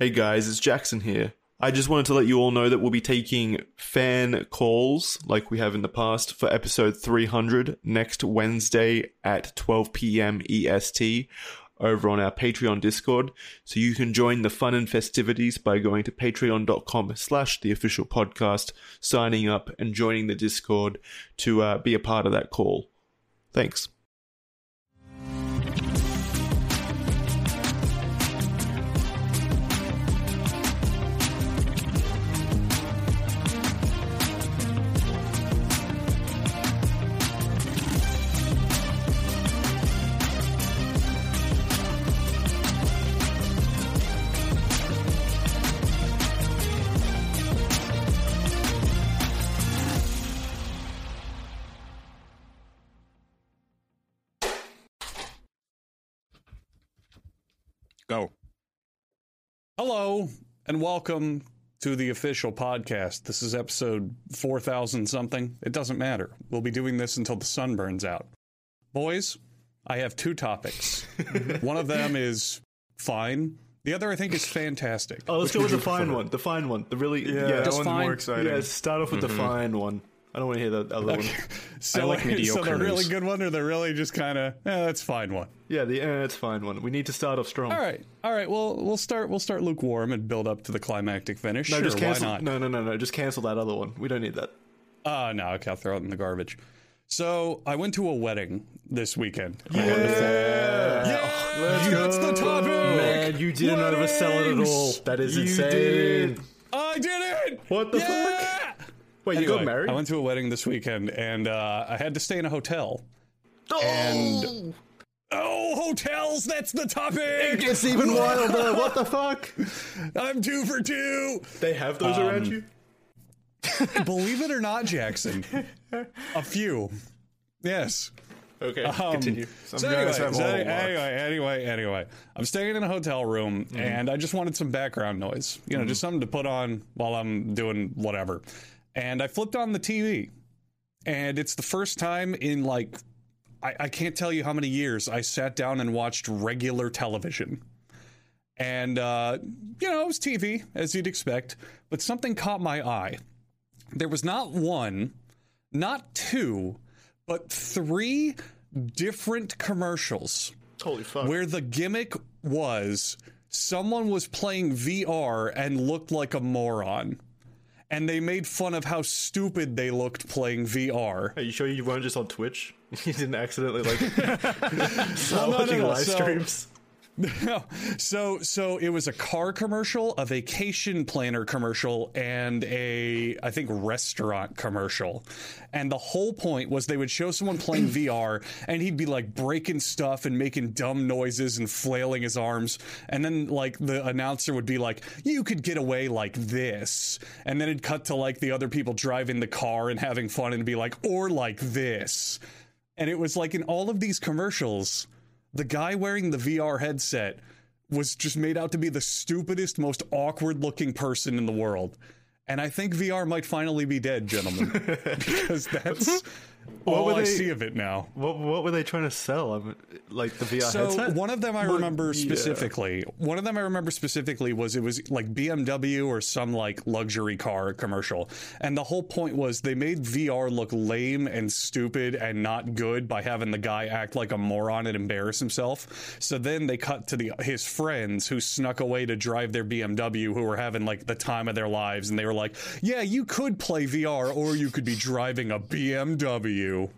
Hey guys, it's Jackson here. I just wanted to let you all know that we'll be taking fan calls like we have in the past for episode 300 next Wednesday at 12 p.m. EST over on our Patreon Discord. So you can join the fun and festivities by going to patreon.com slash the official podcast, signing up and joining the Discord to uh, be a part of that call. Thanks. Hello and welcome to the official podcast. This is episode 4000 something. It doesn't matter. We'll be doing this until the sun burns out. Boys, I have two topics. one of them is fine. The other I think is fantastic. Oh, let's Which go with the fine prefer? one. The fine one. The really Yeah, yeah. that one's fine. more exciting. Yeah, start off with the mm-hmm. fine one. I don't want to hear the other one. So, I like mediocre. so the really good one or the really just kind of, eh, that's fine one. Yeah, the eh, it's fine one. We need to start off strong. All right, all right. Well, we'll start. We'll start lukewarm and build up to the climactic finish. No, sure, just cancel. why not? No, no, no, no. Just cancel that other one. We don't need that. Uh, no, okay, I'll throw it in the garbage. So I went to a wedding this weekend. Yeah, Let's that's the topic. Man, you didn't oversell it at all. That is You insane. did. I did it. What the Yeah! fuck? Wait, you got married? I went to a wedding this weekend, and uh, I had to stay in a hotel. oh! and- Oh, hotels! That's the topic. it topic. gets even wilder. What the fuck? I'm two for two. They have those Um, around you? Believe it or not, Jackson, a few. Yes. Okay, Um, continue. Some so anyway, so anyway, anyway, anyway, anyway, I'm staying in a hotel room Mm-hmm. and I just wanted some background noise, you know, just something to put on while I'm doing whatever. And I flipped on the TV, and it's the first time in like, I, I can't tell you how many years I sat down and watched regular television. And, uh, you know, it was TV, as you'd expect, but something caught my eye. There was not one, not two, but three different commercials Holy fuck. where the gimmick was someone was playing VR and looked like a moron. And they made fun of how stupid they looked playing VR. Are you sure you weren't just on Twitch? You didn't accidentally like start Well, no, no, no, live so- streams? No. So so it was a car commercial, a vacation planner commercial, and a I think restaurant commercial. And the whole point was they would show someone playing VR and he'd be like breaking stuff and making dumb noises and flailing his arms. And then like the announcer would be like, You could get away like this. And then it'd cut to like the other people driving the car and having fun and be like, or like this. And it was like in all of these commercials, the guy wearing the VR headset was just made out to be the stupidest, most awkward looking person in the world. And I think VR might finally be dead, gentlemen, because that's all were I they- see of it now. What what were they trying to sell? I like the VR So headset? one of them I remember yeah. specifically. One of them I remember specifically was it was like BMW or some like luxury car commercial, and the whole point was they made VR look lame and stupid and not good by having the guy act like a moron and embarrass himself. So then they cut to the his friends who snuck away to drive their BMW, who were having like the time of their lives, and they were like, "Yeah, you could play VR, or you could be driving a BMW."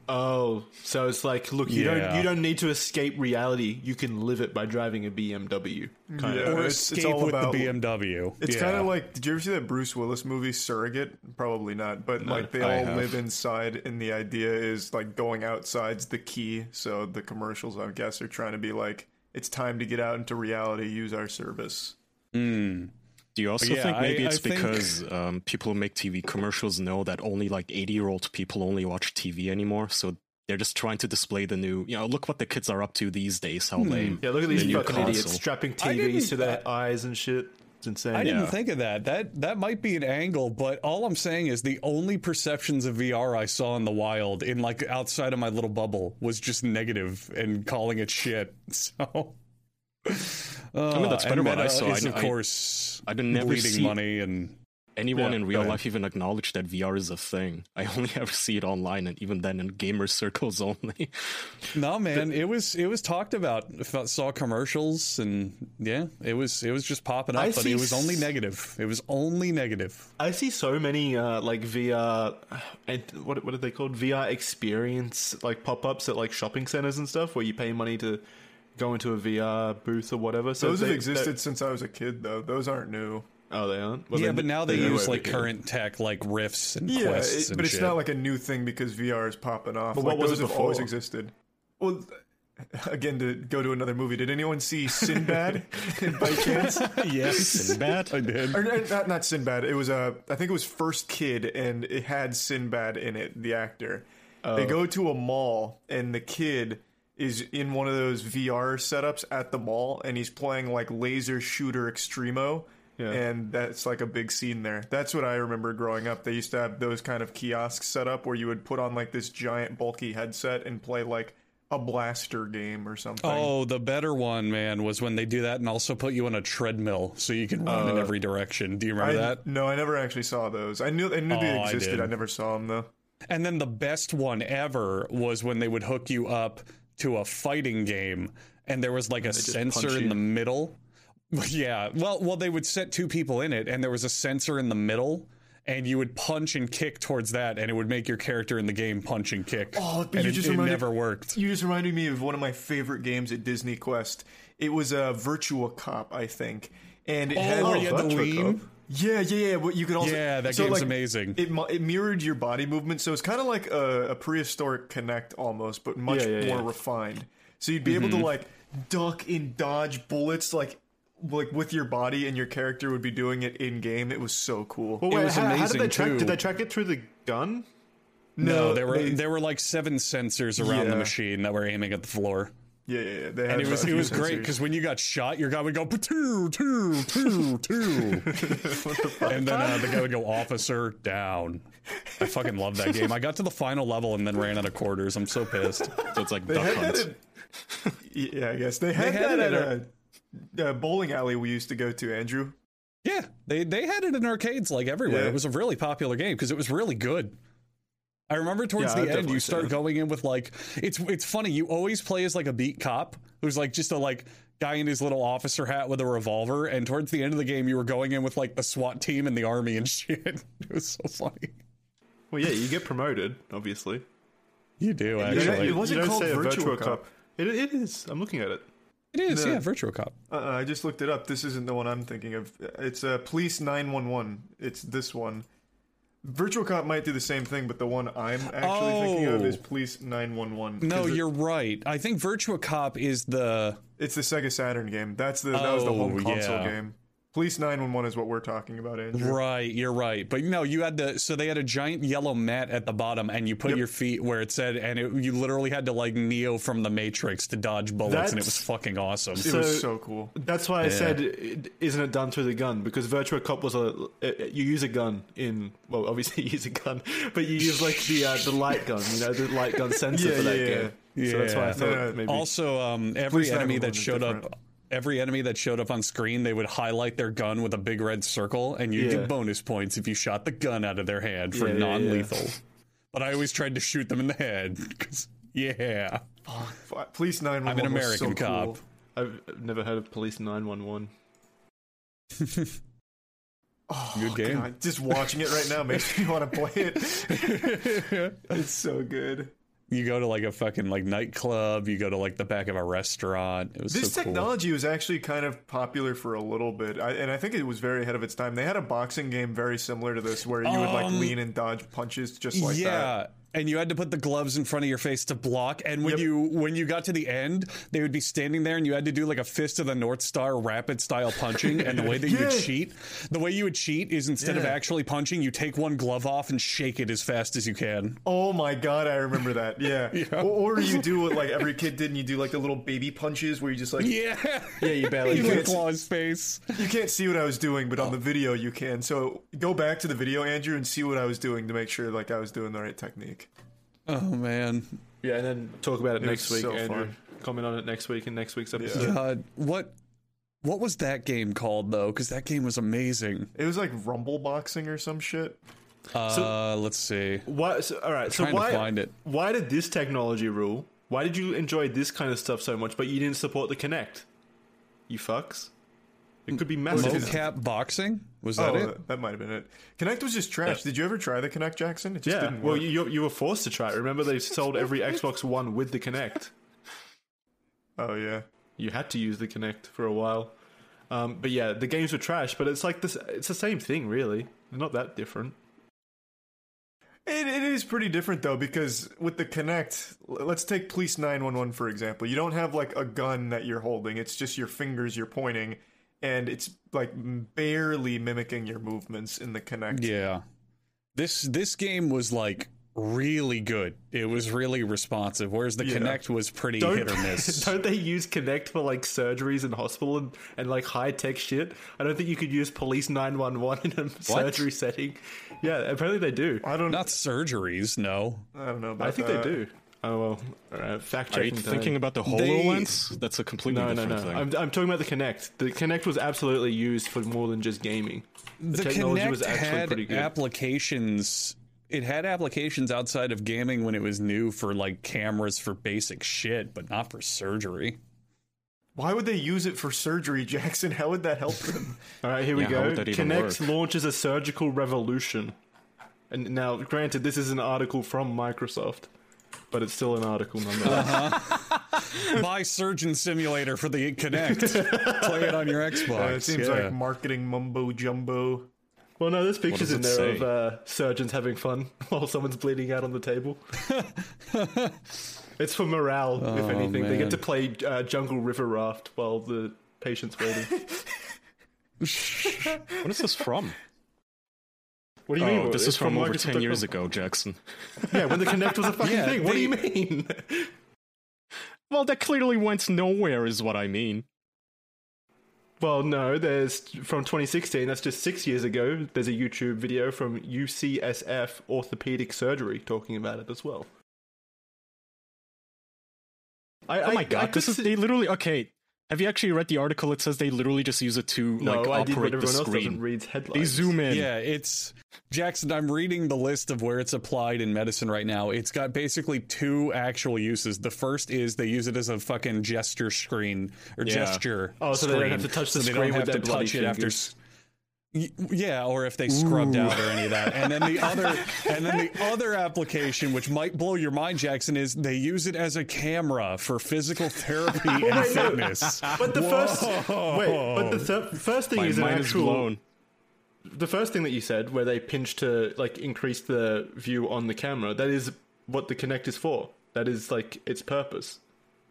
Oh, so it's like, look, you Yeah. don't you don't need to escape reality. You can live it by driving a BMW. Kind Yeah. of. Or it's- it's all with about- the BMW. It's Yeah. kind of like, did you ever see that Bruce Willis movie Surrogate? Probably not, but like they I all have. live inside, and the idea is like going outside's the key. So the commercials, I guess, are trying to be like, it's time to get out into reality, use our service. Mm. Do you also Yeah, think maybe I- it's I think- because um, people who make TV commercials know that only like 80 year old people only watch TV anymore? So they're just trying to display the new, you know, look what the kids are up to these days, how they. Yeah, look at these the new fucking console. idiots strapping TVs to their eyes and shit. It's insane. I didn't Yeah. think of that. That that might be an angle, but all I'm saying is the only perceptions of VR I saw in the wild, in like outside of my little bubble, was just negative and calling it shit. So, Uh, mean, that's and better what I Meta saw. Is, kn- of course, I, have been never bleeding see money and anyone Yeah, in real life even acknowledge that VR is a thing. I only ever see it online, and even then in gamer circles only. no man, it was it was talked about. I saw commercials and yeah, it was it was just popping up, I but see it was only negative. It was only negative. I see so many uh, like VR, and what what are they called? VR experience like pop ups at like shopping centers and stuff, where you pay money to go into a VR booth or whatever. So Those have existed since I was a kid, though. Those aren't new. Oh, they aren't. Well, yeah, but now they they're use like here. current tech, like rifts and Yeah, quests it- and but it's shit. not like a new thing because VR is popping off. But like, what was those it have always existed. Well, again, to go to another movie, did anyone see Sinbad by chance? yes, Sinbad? I did. or, or not, not Sinbad. It was a. I think it was First Kid, and it had Sinbad in it, the actor. They Oh. go to a mall, and the kid is in one of those VR setups at the mall, and he's playing like Laser Shooter Extremo. Yeah. And that's like a big scene there. That's what I remember growing up. They used to have those kind of kiosks set up where you would put on like this giant bulky headset and play like a blaster game or something. Oh, the better one, man, was when they do that and also put you on a treadmill so you can run in Uh, every direction. Do you remember I, that? No, I never actually saw those. I knew I knew they Oh, I existed. did. I never saw them though. And then the best one ever was when they would hook you up to a fighting game and there was like a sensor in the middle. Yeah. Well, well they would set two people in it and there was a sensor in the middle and you would punch and kick towards that and it would make your character in the game punch and kick. Oh, but and you it, just it reminded- never worked. You just reminded me of one of my favorite games at Disney Quest. It was a Virtua Cop, I think, and it had Oh, had Virtua lean? Cop. Yeah, yeah, yeah. But you could also Yeah, that so, game's like, amazing. It it mirrored your body movement, so it's kind of like a, a prehistoric Kinect almost, but much Yeah, yeah, more yeah. refined. So you'd be able Mm-hmm. to like duck and dodge bullets like. Like with your body, and your character would be doing it in game. It was so cool. Well, It wait, was how, how did amazing, they track? too. Did they track it through the gun? No, there were they- there were like seven sensors around the machine that were aiming at the floor. Yeah, yeah, yeah. They And it was it was great because when you got shot, your guy would go two two two two, and then uh, the guy would go officer down. I fucking love that game. I got to the final level and then ran out of quarters. I'm so pissed. So it's like They Duck Hunt. yeah, I guess they had, had that it at a, a bowling alley we used to go to. Andrew, Yeah, they they had it in arcades like everywhere. Yeah. It was a really popular game because it was really good. I remember towards Yeah, I've the end, you start it. going in with like it's it's funny. You always play as like a beat cop who's like just a like guy in his little officer hat with a revolver. And towards the end of the game, you were going in with like the SWAT team and the army and shit. It was so funny. Well, yeah, you get promoted, obviously. You do Yeah, actually. it wasn't you don't called say a Virtua Virtua Cop. It, it is. I'm looking at it. it is, No. yeah, Virtual Cop. uh, I just looked it up. This isn't the one I'm thinking of. It's uh, Police Nine One One. It's this one. Virtual Cop might do the same thing, but the one I'm actually thinking of Oh. is Police Nine One One. No, you're right. I think Virtua Cop is the It's the Sega Saturn game. That's the that was the oh, home Oh, console yeah. game. Police Nine One One is what we're talking about, Andrew. Right, you're right. But no, you had to. So they had a giant yellow mat at the bottom, and you put Yep. your feet where it said, and it, you literally had to like Neo from the Matrix to dodge bullets, and it was fucking awesome. It So- was so cool. That's why I Yeah. said, isn't it done through the gun? Because Virtua Cop was a you use a gun in well, obviously you use a gun, but you use like the uh, the light gun, you know, the light gun sensor Yeah, for that yeah, game. So that's why I Yeah. thought No, no, maybe. also, um, every Police enemy that showed different. up, every enemy that showed up on screen, they would highlight their gun with a big red circle, and you would Yeah. get bonus points if you shot the gun out of their hand for Yeah, yeah, yeah. non-lethal. But I always tried to shoot them in the head because, yeah, F- Police 911. I'm an American so cop. Cool. I've never heard of Police Nine One One. Oh, Good game. God, just watching it right now makes me want to play it. it's so good. You go to like a fucking like nightclub, you go to like the back of a restaurant. It was This so cool. technology was actually kind of popular for a little bit, I, and I think it was very ahead of its time. They had a boxing game very similar to this, where you would like Um, lean and dodge punches just like yeah. that. And you had to put the gloves in front of your face to block. And when Yep. you when you got to the end, they would be standing there, and you had to do like a fist of the North Star rapid style punching. And the way that you would cheat, the way you would cheat is instead of actually punching, you take one glove off and shake it as fast as you can. Oh my god, I remember that. Yeah. Or, or you do what like every kid did, and you do like the little baby punches where you just like Yeah, Yeah, you barely you like claw his face. you can't see what I was doing, but on the video you can. So go back to the video, Andrew, and see what I was doing to make sure like I was doing the right technique. Oh man, Yeah, and then talk about it, It next week, so Andrew. fun. Comment on it next week in next week's episode. God, what What was that game called though? Because that game was amazing. It was like Rumble Boxing or some shit. Uh, let's see. Why? So, all right. So trying to why? find it. Why did this technology rule? Why did you enjoy this kind of stuff so much, but you didn't support the Kinect? You fucks. It could be massive. Mocap boxing was that oh, it? that might have been it. Kinect was just trash. Did you ever try the Kinect, Jackson? It just Yeah. didn't Well, work. you you- you were forced to try it. Remember, they sold every Xbox One with the Kinect. oh yeah. You had to use the Kinect for a while. Um, but yeah, the games were trash. But it's like this. It's the same thing, really. They're not that different. It, it is pretty different though because with the Kinect, let's take Police 911 for example. You don't have like a gun that you're holding. It's just your fingers you're pointing and it's like barely mimicking your movements in the Kinect. Yeah. This this game was like really good. It was really responsive, whereas the Yeah. Kinect was pretty Don't, hit or miss. don't they use Kinect for like surgeries in hospital and, and like high tech shit? I don't think you could use Police 911 in a surgery setting. Yeah, apparently they do. I don't Not surgeries, no. I don't know about I think that. they do. Oh well, all right, fact Are you checking. thinking about the They- HoloLens? That's a completely No, no, different no. thing. I'm, I'm talking about the Kinect. The Kinect was absolutely used for more than just gaming. The, The, technology Kinect was actually had pretty good. applications. It had applications outside of gaming when it was new for like cameras for basic shit, but not for surgery. Why would they use it for surgery, Jackson? How would that help them? All right, here we Yeah, how go. would that even Kinect work? launches a surgical revolution. And now, granted, this is an article from Microsoft, but it's still an article nonetheless. Buy Surgeon Simulator for the Kinect. Play it on your Xbox. Uh, it seems yeah. like marketing mumbo jumbo. Well, no, there's pictures in there say? of uh, surgeons having fun while someone's bleeding out on the table. it's for morale, if Oh, anything. They get to play uh, Jungle River Raft while the patient's waiting. what is this from? What do you oh, mean? this is from, over 10 years ago, Jackson. Yeah, when the Kinect was a fucking Yeah, thing. What do you mean? Well, that clearly went nowhere, is what I mean. well, no, there's from 2016, that's just six years ago. There's a YouTube video from UCSF Orthopedic Surgery talking about it as well. I, Oh my I god, could this is they literally okay. Have you actually read the article? It says they literally just use it to No, like I did what operate the everyone else does and screen. reads headlines. They zoom in. Yeah, it's Jackson. I'm reading the list of where it's applied in medicine right now. It's got basically two actual uses. The first is they use it as a fucking gesture screen or Yeah. gesture. Oh, so they don't have to touch the so they don't have their to bloody touch it after. fingers. s- Y- Yeah, or if they scrubbed out or any of that. And then the other, and then the other application, which might blow your mind, Jackson, is they use it as a camera for physical therapy oh and wait, no. fitness. But the first wait, but the thir- first thing My is an mind is actual. blown. The first thing that you said, where they pinch to like increase the view on the camera, that is what the Kinect is for. That is like its purpose.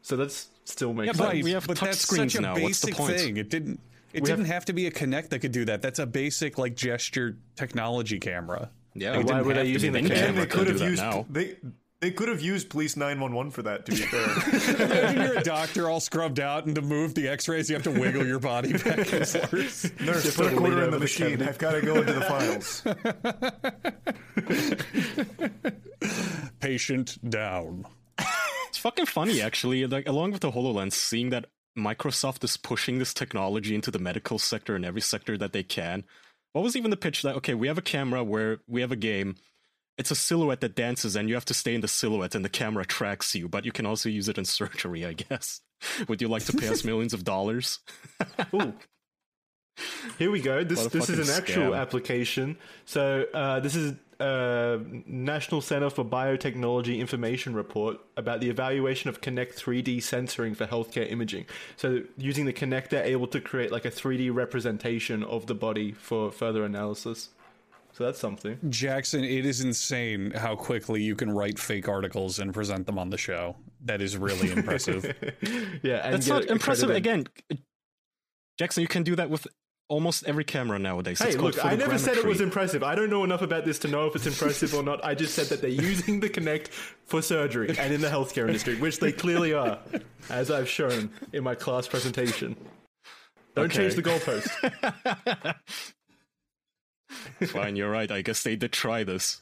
So that's still makes Yeah, sense. but we have but touch screens such a now. What's the point? thing. It didn't. It We didn't have to be a Kinect that could do that. That's a basic like gesture technology camera. Yeah, It why didn't were they using the camera? And they could have that used now. they they could have used Police 911 for that. To be fair, Imagine you're a doctor all scrubbed out, and to move the X-rays, you have to wiggle your body back and forth. nurse, Just put put a a quarter in the over the machine. I've got to go into the files. Patient down. It's fucking funny, actually. Like, along with the HoloLens, seeing that Microsoft is pushing this technology into the medical sector and every sector that they can. What was even the pitch that, okay, we have a camera where we have a game. It's a silhouette that dances, and you have to stay in the silhouette, and the camera tracks you, but you can also use it in surgery, I guess. Would you like to pay us millions of dollars? Ooh. Here we go. This this is an fucking actual scam. application. So uh, this is uh, National Center for Biotechnology Information report about the evaluation of Kinect 3D sensoring for healthcare imaging. So using the Kinect, they're able to create like a 3D representation of the body for further analysis. So that's something. Jackson, it is insane how quickly you can write fake articles and present them on the show. That is really impressive. Yeah, and That's not impressive. Again, Jackson, you can do that with almost every camera nowadays. Hey, It's look, I never said it was impressive. I don't know enough about this to know if it's impressive or not. I just said that they're using the Kinect for surgery and in the healthcare industry, which they clearly are, as I've shown in my class presentation. Don't Okay. change the goalpost. Fine, you're right. I guess they did try this.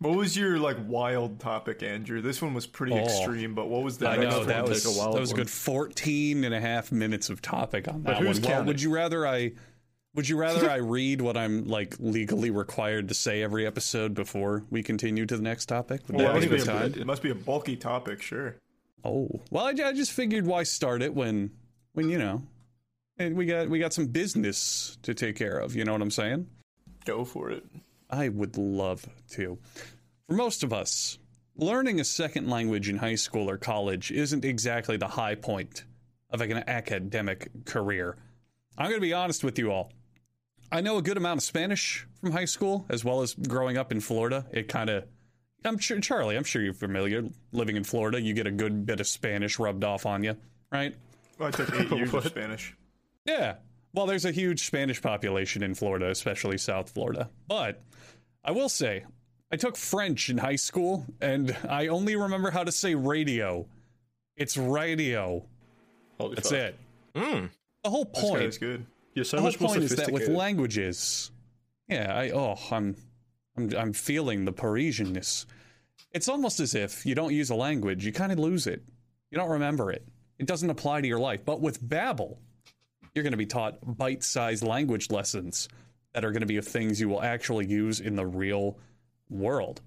What was your like wild topic, Andrew? This one was pretty Oh. extreme, but what was that? I know that was wild that was a good 14 and a half minutes of topic on that one. Well, would you rather I would you rather I read what I'm like legally required to say every episode before we continue to the next topic? Would Well, that it, be must be time? a, it must be a bulky topic, sure. Oh, well, I, I just figured why start it when when you know and we got we got some business to take care of. You know what I'm saying? Go for it. I would love to. For most of us, learning a second language in high school or college isn't exactly the high point of like an academic career. I'm going to be honest with you all. I know a good amount of Spanish from high school, as well as growing up in Florida. It kind of, I'm sure, Charlie, I'm sure you're familiar. Living in Florida, you get a good bit of Spanish rubbed off on you, right? Well, I took eight years of Spanish. Yeah. Well, there's a huge Spanish population in Florida, especially South Florida. But I will say, I took French in high school, and I only remember how to say radio. It's radio. Holy That's fuck. it. Mm. The whole point. guy's good. You're so the whole much more point is that with languages, yeah, I oh, I'm, I'm, I'm feeling the Parisianness. It's almost as if you don't use a language, you kind of lose it. You don't remember it. It doesn't apply to your life. But with Babbel, you're going to be taught bite-sized language lessons that are going to be of things you will actually use in the real world.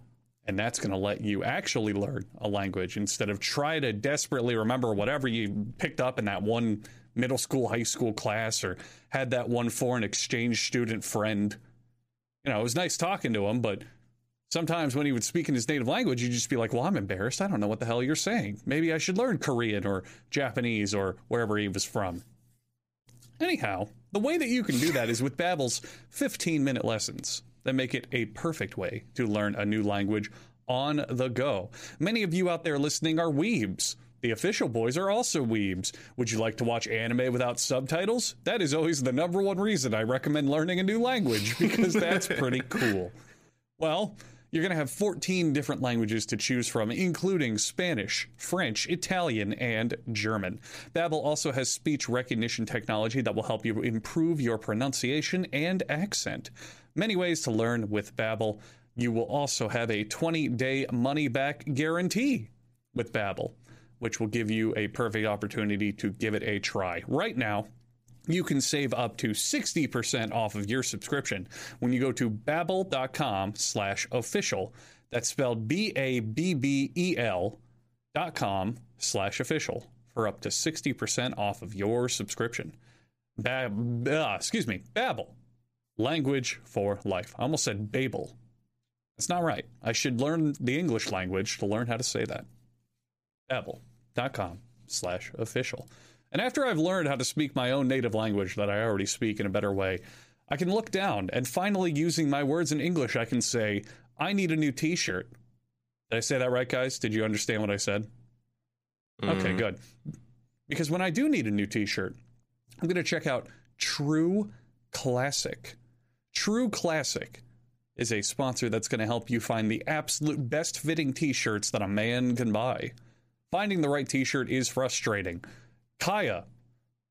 And that's going to let you actually learn a language instead of try to desperately remember whatever you picked up in that one middle school, high school class, or had that one foreign exchange student friend. You know, it was nice talking to him, but sometimes when he would speak in his native language, you'd just be like, well, I'm embarrassed. I don't know what the hell you're saying. Maybe I should learn Korean or Japanese or wherever he was from. Anyhow, the way that you can do that is with Babbel's 15-minute lessons that make it a perfect way to learn a new language on the go. Many of you out there listening are weebs. The official boys are also weebs. Would you like to watch anime without subtitles? That is always the number one reason I recommend learning a new language because that's pretty cool. Well, you're going to have 14 different languages to choose from, including Spanish, French, Italian, and German. Babbel also has speech recognition technology that will help you improve your pronunciation and accent. Many ways to learn with Babbel. You will also have a 20-day money-back guarantee with Babbel, which will give you a perfect opportunity to give it a try. Right now, you can save up to 60% off of your subscription when you go to babbel.com slash official. That's spelled B-A-B-B-E-L dot com slash official for up to 60% off of your subscription. Ba- uh, excuse me, Babbel. Language for life. I almost said Babel. That's not right. I should learn the English language to learn how to say that. Babbel.com slash official. And after I've learned how to speak my own native language that I already speak in a better way, I can look down and finally using my words in English, I can say, I need a new t shirt. Did I say that right, guys? Did you understand what I said? Okay, Mm. good. Because when I do need a new t shirt, I'm going to check out True Classic. True Classic is a sponsor that's going to help you find the absolute best fitting t shirts that a man can buy. Finding the right t shirt is frustrating. Kaya,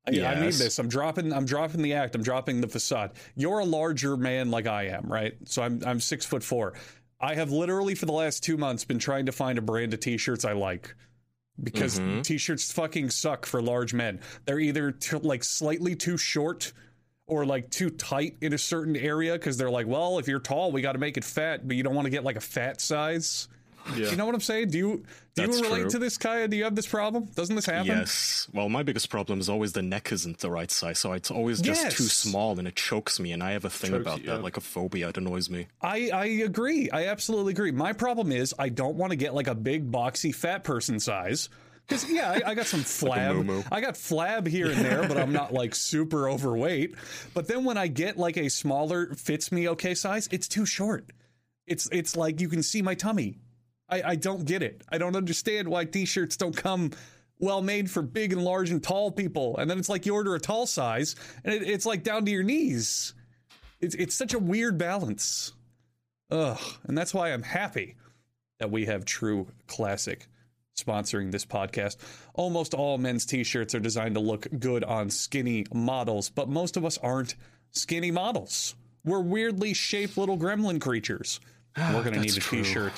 I, I need this. I'm dropping. I'm dropping the act. I'm dropping the facade. You're a larger man like I am, right? So I'm I'm six foot four. I have literally for the last two months been trying to find a brand of t-shirts I like because mm-hmm. t-shirts fucking suck for large men. They're either t- like slightly too short or like too tight in a certain area because they're like, well, if you're tall, we got to make it fat, but you don't want to get like a fat size. Yeah. You know what I'm saying? Do you do That's you relate true. to this, Kaya? Do you have this problem? Doesn't this happen? Yes. Well, my biggest problem is always the neck isn't the right size, so it's always just too small and it chokes me, and I have a thing Chokes about you that, up. like a phobia. It annoys me. I, I agree. I absolutely agree. My problem is I don't want to get like a big boxy fat person size. Because yeah, I, I got some flab. moo-moo. I got flab here and there, but I'm not like super overweight. But then when I get like a smaller fits me okay size, it's too short. It's it's like you can see my tummy. I, I don't get it. I don't understand why t-shirts don't come well made for big and large and tall people. And then it's like you order a tall size and it, it's like down to your knees. It's it's such a weird balance. Ugh, and that's why I'm happy that we have True Classic sponsoring this podcast. Almost all men's t-shirts are designed to look good on skinny models, but most of us aren't skinny models. We're weirdly shaped little gremlin creatures. We're going to ah, need That's a true. t-shirt.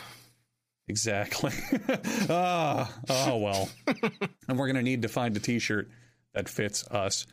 Exactly. ah, oh well. and we're going to need to find a t-shirt that fits us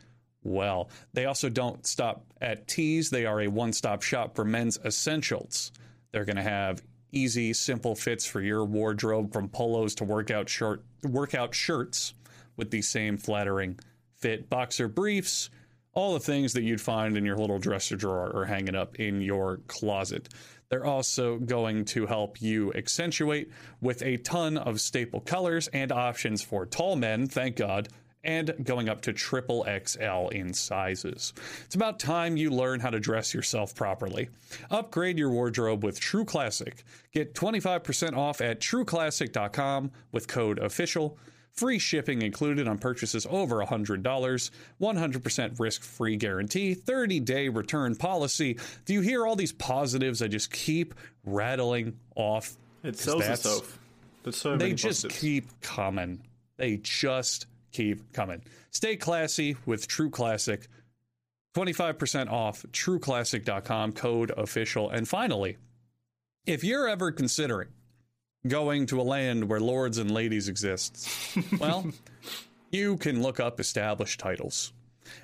well. They also don't stop at tees. They are a one-stop shop for men's essentials. They're going to have easy, simple fits for your wardrobe from polos to workout short workout shirts with the same flattering fit boxer briefs, all the things that you'd find in your little dresser drawer or hanging up in your closet. They're also going to help you accentuate with a ton of staple colors and options for tall men, thank God, and going up to triple XL in sizes. It's about time you learn how to dress yourself properly. Upgrade your wardrobe with True Classic. Get 25% off at trueclassic.com with code official. Free shipping included on purchases over $100, 100% risk free guarantee, 30 day return policy. Do you hear all these positives I just keep rattling off? It sells itself. There's so They just positives. keep coming. They just keep coming. Stay classy with True Classic. 25% off trueclassic.com, code official. And finally, if you're ever considering going to a land where lords and ladies exist, well, you can look up established titles.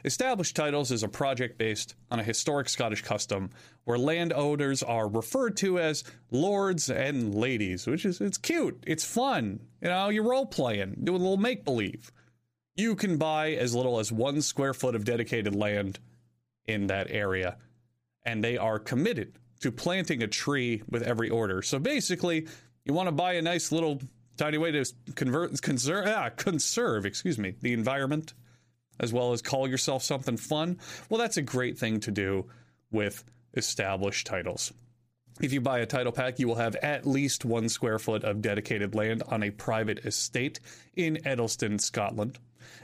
Established Titles is a project based on a historic Scottish custom where landowners are referred to as lords and ladies, which is it's cute, it's fun. You know, you're role playing, doing a little make believe. You can buy as little as one square foot of dedicated land in that area, and they are committed to planting a tree with every order. So basically, you want to buy a nice little tiny way to convert conserve ah, conserve, excuse me, the environment as well as call yourself something fun, well, that's a great thing to do with established titles. If you buy a title pack, you will have at least one square foot of dedicated land on a private estate in Edelston, Scotland.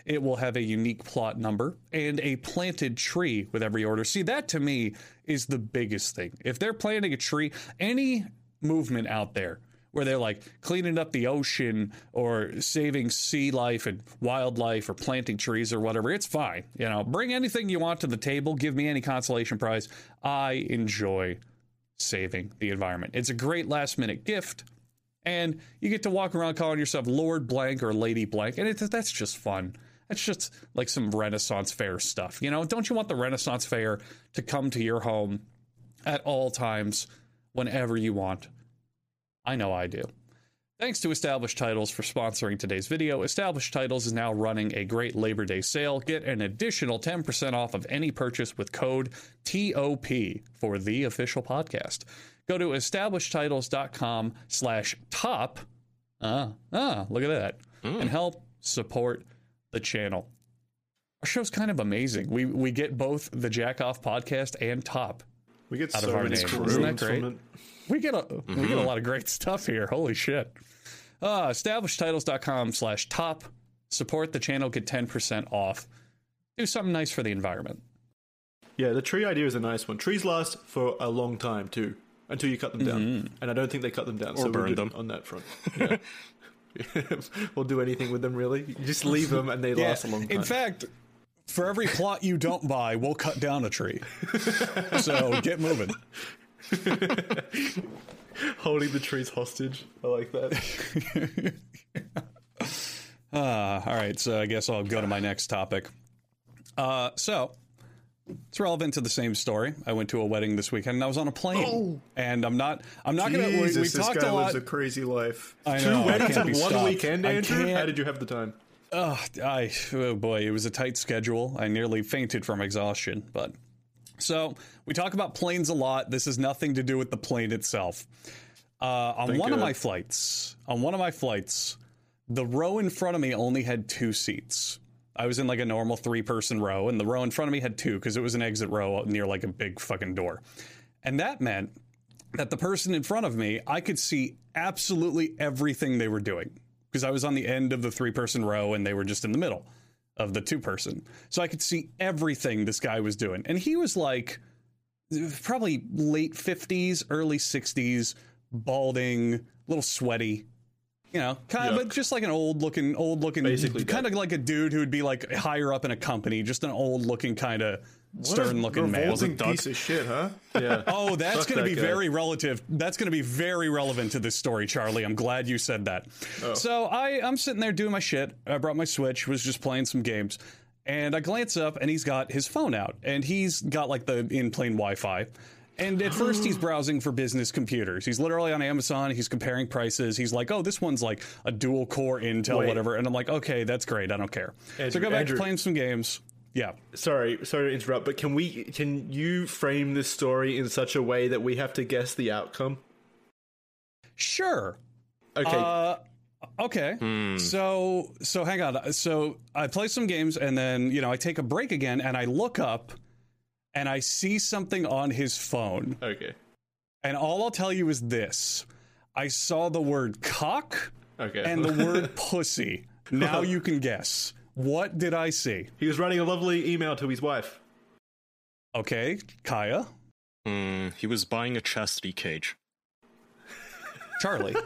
It will have a unique plot number and a planted tree with every order. See, that to me is the biggest thing. If they're planting a tree, any movement out there where they're like cleaning up the ocean or saving sea life and wildlife or planting trees or whatever, it's fine. You know, bring anything you want to the table, give me any consolation prize. I enjoy saving the environment. It's a great last minute gift. And you get to walk around calling yourself Lord Blank or Lady Blank, and it, that's just fun. That's just like some Renaissance fair stuff. You know, don't you want the Renaissance fair to come to your home at all times, whenever you want? I know I do. Thanks to Established Titles for sponsoring today's video. Established Titles is now running a great Labor Day sale. Get an additional 10% off of any purchase with code TOP for the official podcast. Go to establishedtitles.com slash top. Ah, ah, look at that. And help support the channel. Our show's kind of amazing. We we get both the Jack Off podcast and top We get out so of our many name. Isn't that great? From it. We get a we get a lot of great stuff here. Holy shit. Uh, establishedtitles.com slash top. Support the channel, get 10% off. Do something nice for the environment. Yeah, the tree idea is a nice one. Trees last for a long time too, until you cut them down. Mm-hmm. And I don't think they cut them down, Or so we're burn them. on that front. Yeah. we'll do anything with them really. You just leave them and they last a long time. In fact, for every plot you don't buy, we'll cut down a tree. so get moving. holding the trees hostage. I like that. Uh, all right, so I guess I'll go to my next topic. Uh, so it's relevant to the same story. I went to a wedding this weekend, and I was on a plane. And I'm not. I'm not gonna. We, we this talked guy a lot. lives a crazy life. I Two know, I weddings in one stopped. weekend, I Andrew. How did you have the time? Ugh, I oh boy, it was a tight schedule. I nearly fainted from exhaustion. But so we talk about planes a lot. This has nothing to do with the plane itself. Uh, on Thank one of my flights, on one of my flights, the row in front of me only had two seats. I was in like a normal three person row, and the row in front of me had two because it was an exit row near like a big fucking door. And that meant that the person in front of me, I could see absolutely everything they were doing because I was on the end of the three person row and they were just in the middle of the two person. So I could see everything this guy was doing. And he was like probably late 50s, early 60s, balding, a little sweaty. You know, kind of, Yuck. but just like an old looking, old looking, Basically kind of like a dude who would be like higher up in a company, just an old looking kind of stern looking man. revolting Doug? piece of shit, huh? Yeah. Oh, that's Fuck going to that be guy. very relative. That's going to be very relevant to this story, Charlie. I'm glad you said that. Oh. So I, I'm sitting there doing my shit. I brought my Switch, was just playing some games, and I glance up, and he's got his phone out, and he's got like the in-plane Wi-Fi. And at first, he's browsing for business computers. He's literally on Amazon. He's comparing prices. He's like, "Oh, this one's like a dual core Intel, Wait. whatever." And I'm like, "Okay, that's great. I don't care." so I go back Andrew. to playing some games. Yeah. Sorry, sorry to interrupt, but can we can you frame this story in such a way that we have to guess the outcome? Sure. Okay. Uh, okay. So so hang on. So I play some games and then you know I take a break again and I look up and I see something on his phone okay. and all I'll tell you is this: I saw the word cock Okay. and the word pussy. Now you can guess. What did I see? he was writing a lovely email to his wife. Okay, Kaya, Hmm, he was buying a chastity cage. Charlie.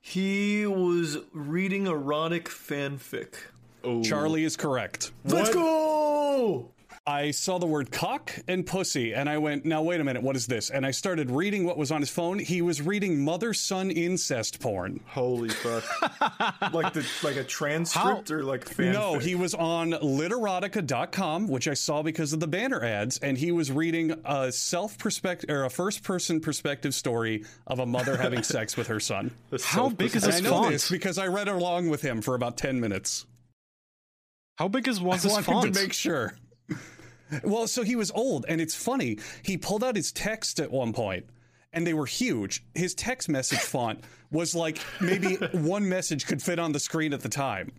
He was reading erotic fanfic. Oh. Charlie is correct. Let's go! I saw the word cock and pussy, and I went, now wait a minute, what is this? And I started reading what was on his phone. He was reading mother son incest porn. Holy fuck. Like the like a transcript or like fanfic? No, he was on literotica.com, which I saw because of the banner ads, and he was reading a self perspective or a first person perspective story of a mother having sex with her son. How big is And his I know font? this because I read along with him for about 10 minutes. How big is was I his wanted font? to make sure. Well, so he was old, and it's funny. He pulled out his text at one point, and they were huge. His text message font was like maybe one message could fit on the screen at the time.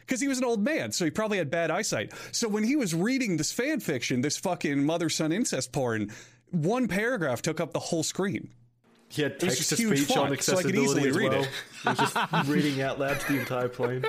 Because he was an old man, so he probably had bad eyesight. So when he was reading this fan fiction, this fucking mother son incest porn, one paragraph took up the whole screen. He had text to huge speech on font, so I could easily as read it. He was just reading out loud to the entire plane.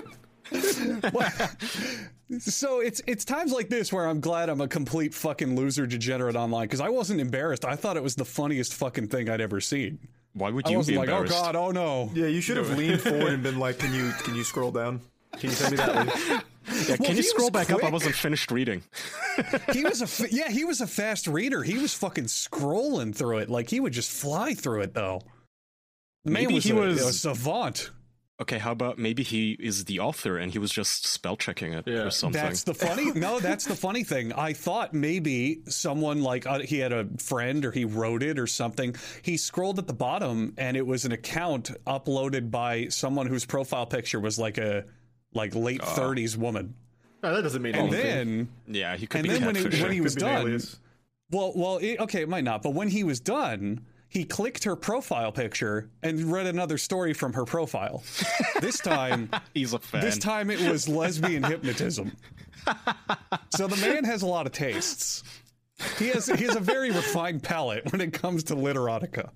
So it's it's times like this where I'm glad I'm a complete fucking loser degenerate online because I wasn't embarrassed. I thought it was the funniest fucking thing I'd ever seen. Why would I you wasn't be like, oh god, oh no. Yeah, you should have leaned forward and been like, "Can you can you scroll down?" Can you tell me that? Lee? Yeah, Well, can you scroll back up? I wasn't finished reading. He was a fa- yeah, he was a fast reader. He was fucking scrolling through it like he would just fly through it though. The man Maybe was he a, was- a savant. Okay, how about maybe he is the author and he was just spell checking it Yeah. or something? That's the funny. No, that's the funny thing. I thought maybe someone like uh, he had a friend or he wrote it or something. He scrolled at the bottom and it was an account uploaded by someone whose profile picture was like a like late Oh. 30s woman. No, that doesn't mean And anything. then yeah, he could and be then when, it, catfishing. when he was Could be an done, well, well, it, okay, it might not, but when he was done, he clicked her profile picture and read another story from her profile. this time, He's a fan. this time it was lesbian hypnotism. So the man has a lot of tastes. He has he has a very refined palate when it comes to literotica.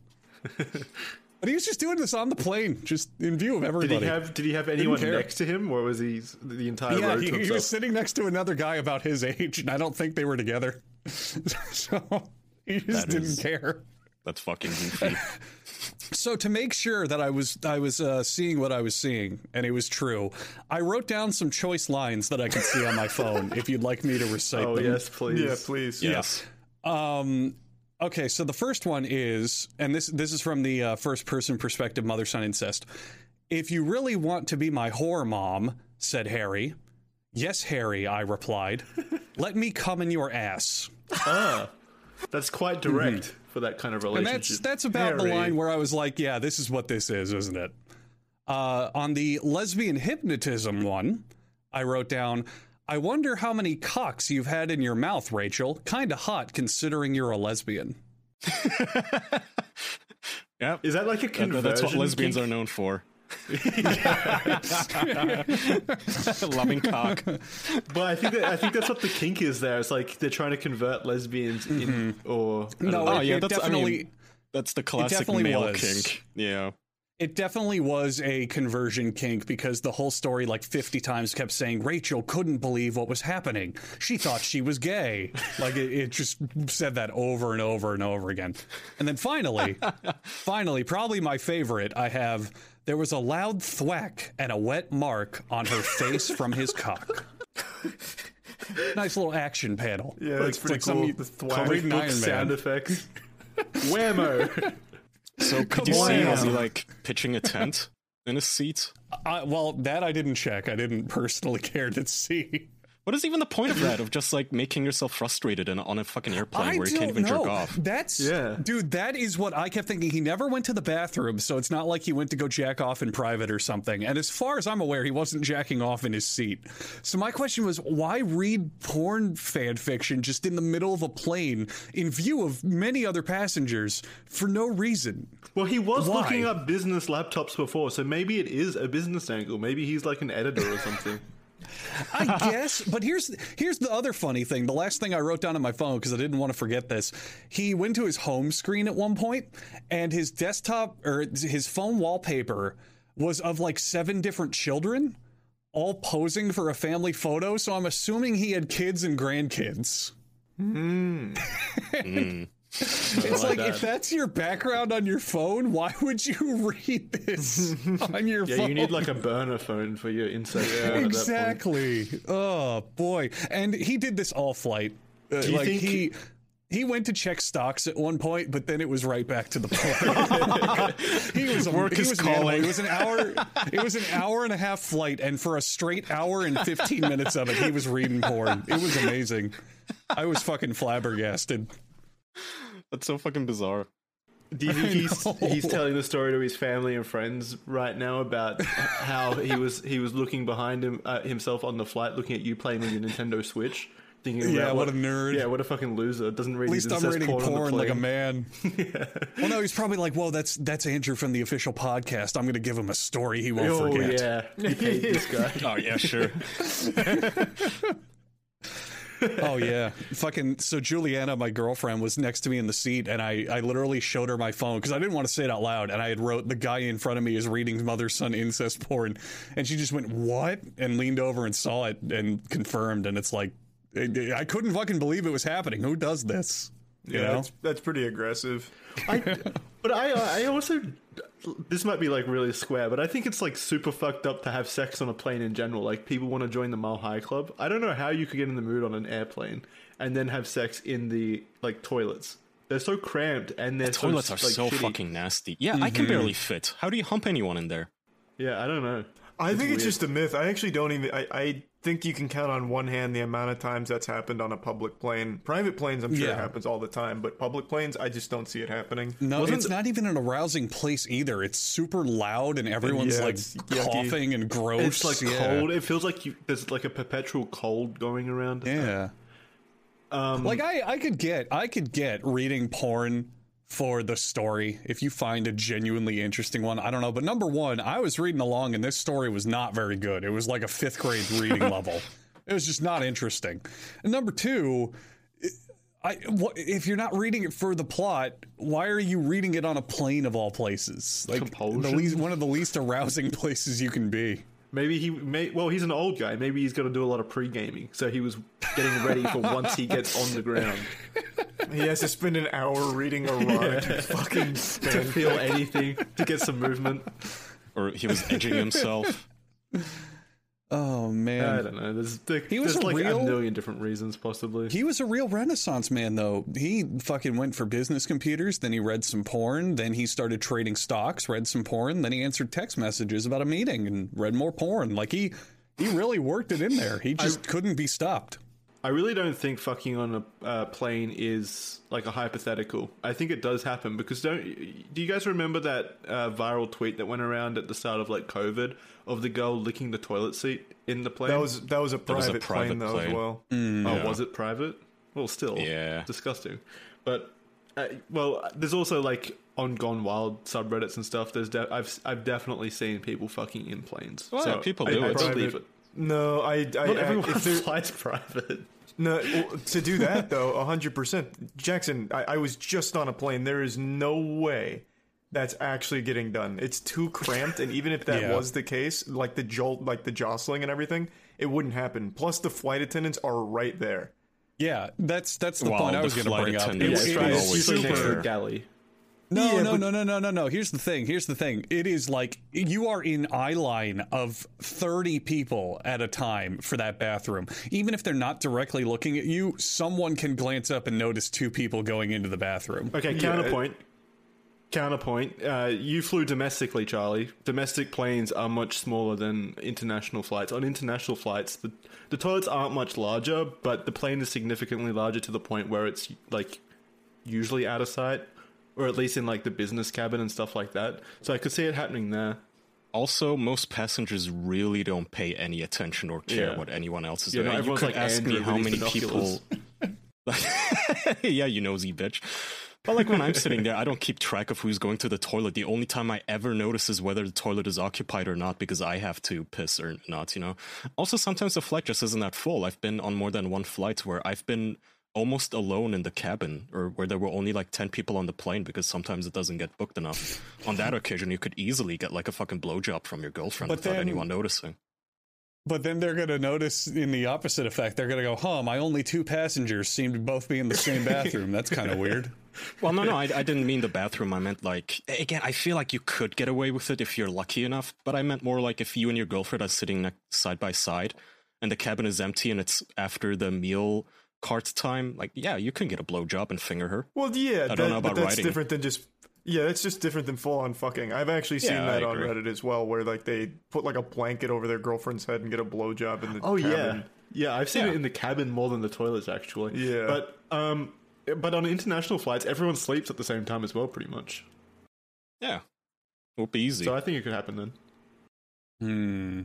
But he was just doing this on the plane, just in view of Did everybody. he have Did he have anyone next to him, or was he the entire yeah, road he, he was sitting next to another guy about his age, and I don't think they were together. so he just That didn't is- care. That's fucking goofy. So to make sure that I was I was uh, seeing what I was seeing and it was true, I wrote down some choice lines that I could see on my phone. If you'd like me to recite oh them. yes, please. Yeah, please. yes. Um, okay, so the first one is, and this this is from the uh, first person perspective, mother son incest. If you really want to be my whore mom, said Harry. Yes, Harry, I replied. Let me come in your ass. Ah, that's quite direct for that kind of Mm-hmm. And that's that's about the line where I was like, yeah, this is what this is, isn't it? Uh, on the lesbian hypnotism one, I wrote down, I wonder how many cocks you've had in your mouth, Rachel. Kinda hot considering you're a lesbian. Yeah. Is that like a That- conversion? that's what lesbians kink? are known for. Loving cock. But I think that, I think that's what the kink is. There, it's like they're trying to convert lesbians in, or I don't Mm-hmm. No, know. Oh yeah, it that's I definitely mean, that's the classic male was. kink. Yeah. it definitely was a conversion kink because the whole story like 50 times kept saying Rachel couldn't believe what was happening. She thought she was gay. Like it, it just said that over and over and over again. And then finally, finally, probably my favorite, I have there was a loud thwack and a wet mark on her face from his cock. nice little action panel. Yeah, that's It's pretty like some- cool. The thwack. Reading Book Iron sound effects. Whammo. So could you see on. was he like pitching a tent in his seat? I, well, that I didn't check. I didn't personally care to see. What is even the point of that? Of just like making yourself frustrated in, on a fucking airplane where you can't even jerk off? That's Yeah. dude. That is what I kept thinking. He never went to the bathroom, so it's not like he went to go jack off in private or something. And as far as I'm aware, he wasn't jacking off in his seat. So my question was, why read porn fan fiction just in the middle of a plane in view of many other passengers for no reason? Well, he was Why? looking up business laptops before, so maybe it is a business angle. Maybe he's like an editor or something. I guess, but here's here's the other funny thing. The last thing I wrote down on my phone because I didn't want to forget this. He went to his home screen at one point, and his desktop or his phone wallpaper was of like seven different children, all posing for a family photo. So I'm assuming he had kids and grandkids. Hmm. Hmm. It's like, if that's your background on your phone, why would you read this on your Yeah, phone? you need like a burner phone for your insert. phone at that point. exactly. Oh boy! And he did this all flight. Uh, you like think- he he went to check stocks at one point, but then it was right back to the porn. he was a, Work he is was calling. It was an hour. It was an hour and a half flight, and for a straight hour and fifteen minutes of it, he was reading porn. It was amazing. I was fucking flabbergasted. That's so fucking bizarre. Do you think he's he's telling the story to his family and friends right now about how he was he was looking behind him uh, himself on the flight, looking at you playing with your Nintendo Switch, thinking, Yeah, about what a nerd. Yeah, what a fucking loser. Doesn't read At least I'm reading porn, porn like a plane. man. Well, no, he's probably like, "Well, that's that's Andrew from the official podcast. I'm going to give him a story he won't Oh forget." yeah, you hate this guy. Oh yeah, sure. Oh yeah, fucking. So Juliana, my girlfriend, was next to me in the seat, and I, I literally showed her my phone because I didn't want to say it out loud, and I had wrote the guy in front of me is reading mother son incest porn, and she just went what and leaned over and saw it and confirmed, and it's like I couldn't fucking believe it was happening. Who does this? You Yeah, know? that's, that's pretty aggressive. I, but I I also this might be like really square, but I think it's like super fucked up to have sex on a plane in general. Like people want to join the Mile High Club. I don't know how you could get in the mood on an airplane and then have sex in the like toilets. They're so cramped and they're Toilets so, are like, so shitty. fucking nasty. Yeah, I can mm-hmm. barely fit. How do you hump anyone in there? Yeah, I don't know. I think it's just a myth. I actually don't even. I, I think you can count on one hand the amount of times that's happened on a public plane. Private planes, I'm sure Yeah. it happens all the time, but public planes, I just don't see it happening. No, Wasn't it's the- not even an arousing place either. It's super loud and everyone's Yeah, like it's yucky. coughing and gross. It's like Yeah. cold. It feels like you, there's like a perpetual cold going around. Yeah. Um, Like I, I could get, I could get reading porn for the story if you find a genuinely interesting one. I don't know, but number one, I was reading along and this story was not very good. It was like a fifth grade reading level. It was just not interesting. And number two, I what, if you're not reading it for the plot, why are you reading it on a plane of all places? Like the least, one of the least arousing places you can be. Maybe he may. Well, he's an old guy. Maybe he's got to do a lot of pre gaming, so he was getting ready for once he gets on the ground He has to spend an hour reading erotic fucking to fan feel anything, to get some movement. Or he was edging himself. Oh man. I don't know. There's there, He was there's a like real- a million different reasons, possibly. He was a real Renaissance man, though. He fucking went for business computers, then he read some porn, then he started trading stocks, read some porn, then he answered text messages about a meeting and read more porn. Like he, he really worked it in there. He just couldn't be stopped. I really don't think fucking on a uh, plane is like a hypothetical. I think it does happen because don't do you guys remember that uh, viral tweet that went around at the start of like COVID of the girl licking the toilet seat in the plane? That was that was a private, was a private plane though as plane. well. oh, was it private? Well, still, Yeah. disgusting. But uh, well, there's also like on Gone Wild subreddits and stuff. There's de- I've I've definitely seen people fucking in planes. Well, so yeah, people I, do I it. believe Private. it. No, I, I, Not everyone if there, flies private. No to do that though, hundred percent. Jackson, I, I was just on a plane. There is no way that's actually getting done. It's too cramped, and even if that Yeah. was the case, like the jolt, like the jostling and everything, it wouldn't happen. Plus, the flight attendants are right there. Yeah, that's that's the Wow, point I was going to bring up. It, attendants it It's it's was usually next to super. galley. No, Yeah, no, but- no, no, no, no, no. Here's the thing. Here's the thing. It is like you are in eye line of 30 people at a time for that bathroom. Even if they're not directly looking at you, someone can glance up and notice two people going into the bathroom. Okay, Yeah, counterpoint. Counterpoint. Uh, you flew domestically, Charlie. Domestic planes are much smaller than international flights. On international flights, the the toilets aren't much larger, but the plane is significantly larger to the point where it's like usually out of sight, or at least in like the business cabin and stuff like that. So I could see it happening there. Also, most passengers really don't pay any attention or care Yeah. what anyone else is Yeah, no, doing. you could like ask me how many people. yeah, you nosy bitch. But like when I'm sitting there, I don't keep track of who's going to the toilet. The only time I ever notice is whether the toilet is occupied or not because I have to piss or not, you know? Also, sometimes the flight just isn't that full. I've been on more than one flight where I've been almost alone in the cabin or where there were only like 10 people on the plane because sometimes it doesn't get booked enough. on that occasion, you could easily get like a fucking blowjob from your girlfriend But without then- anyone noticing. But then they're going to notice in the opposite effect. They're going to go, huh, my only two passengers seem to both be in the same bathroom. That's kind of weird. Well, no, no, I, I didn't mean the bathroom. I meant like again. I feel like you could get away with it if you're lucky enough. But I meant more like if you and your girlfriend are sitting side by side, and the cabin is empty and it's after the meal cart time. Like, yeah, you can get a blowjob and finger her. Well, yeah, I don't that- know but about that's writing. different than just. Yeah, that's just different than full on fucking. I've actually seen Yeah, that I on agree. Reddit as well, where like they put like a blanket over their girlfriend's head and get a blowjob in the Oh yeah, cabin. yeah. I've seen Yeah. it in the cabin more than the toilets actually. Yeah. but um, but on international flights, everyone sleeps at the same time as well, pretty much. Yeah, it'll be easy. So I think it could happen then. Hmm.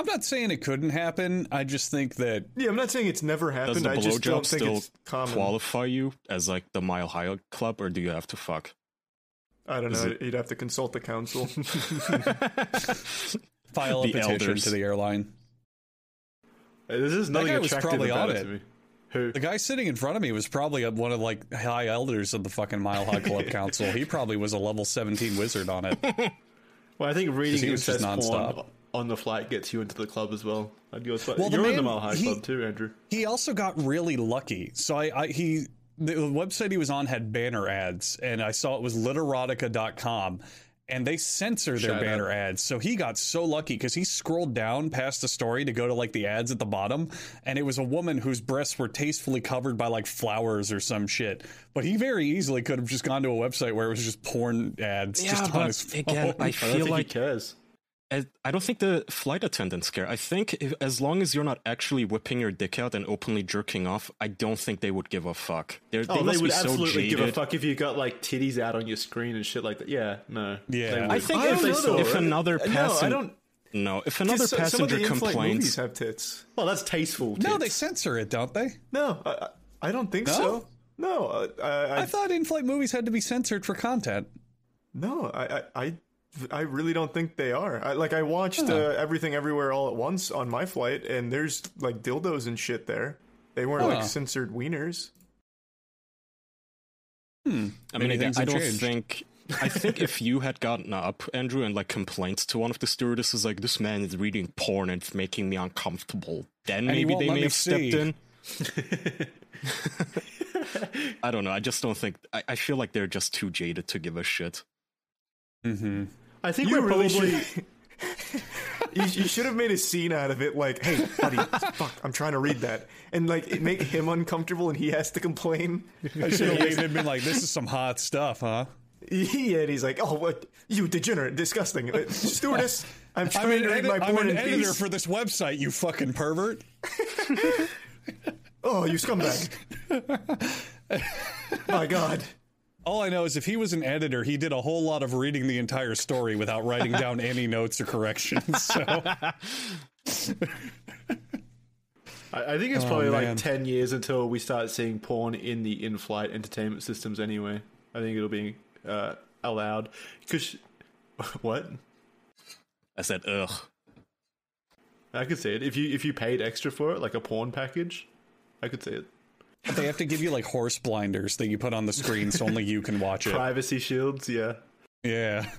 I'm not saying it couldn't happen. I just think that Yeah, I'm not saying it's never Does happened. the I just don't blowjob think still it's common. qualify you as like the Mile High Club, or do you have to fuck? I don't Is know. it- You'd have to consult the council. file a The petition elders. to the airline. This is nothing that guy was probably about on it it. Who? The guy sitting in front of me was probably one of like high elders of the fucking Mile High Club Council. He probably was a level 17 wizard on it. Well, I think reading he was just incest porn nonstop. On the flight gets you into the club as well. I'd go as far. Well, the You're in the man- Mile High he- Club too, Andrew. He also got really lucky. So I, I he the website he was on had banner ads, and I saw it was literotica.com. And they censor their Shout banner ads. So he got so lucky because he scrolled down past the story to go to like the ads at the bottom. And it was a woman whose breasts were tastefully covered by like flowers or some shit. But he very easily could have just gone to a website where it was just porn ads Yeah, just on his phone. again, I I don't feel think like he cares. I I don't think the flight attendants care. I think if, as long as you're not actually whipping your dick out and openly jerking off, I don't think they would give a fuck. They're, Oh, they they, would be so absolutely give a fuck if you got like titties out on your screen and shit like that. Yeah, no. Yeah. I think I if, they saw- if another No, I passenger, don't. no, if another Some- some of the in-flight movies complains, have tits. Well, that's tasteful. No, they censor it, don't they? No, I, I I don't think No? so. No, I, I, I thought in-flight movies had to be censored for content. no, I, I, I, I really don't think they are. I, like I watched uh, everything everywhere all at once on my flight, and there's like dildos and shit there. They weren't Huh. like censored wieners. Hmm. I Many mean, again, things I don't changed. think. I think if you had gotten up, Andrew, and like complained to one of the stewardesses, like this man is reading porn and it's making me uncomfortable, then And maybe they may me have stepped in. I don't know. I just don't think. I, I feel like they're just too jaded to give a shit. Mm-hmm. I think You we're really probably. should. you, you should have made a scene out of it, like, "Hey, buddy, fuck, I'm trying to read that," and like it make him uncomfortable, and he has to complain. I should have waited and been like, "This is some hot stuff, huh?" Yeah, and he's like, "Oh, what? You degenerate, disgusting, Uh, stewardess! I'm trying I'm an, to read edit- my I'm an editor peace. for this website, you fucking pervert. Oh, you scumbag! my God." All I know is if he was an editor, he did a whole lot of reading the entire story without writing down any notes or corrections. So I, I think it's Oh, probably man. like ten years until we start seeing porn in the in-flight entertainment systems. Anyway, I think it'll be uh, allowed. Because what? I said, ugh. I could see it if you if you paid extra for it, like a porn package. I could see it. But they have to give you like horse blinders that you put on the screen so only you can watch it. Privacy shields, yeah. Yeah.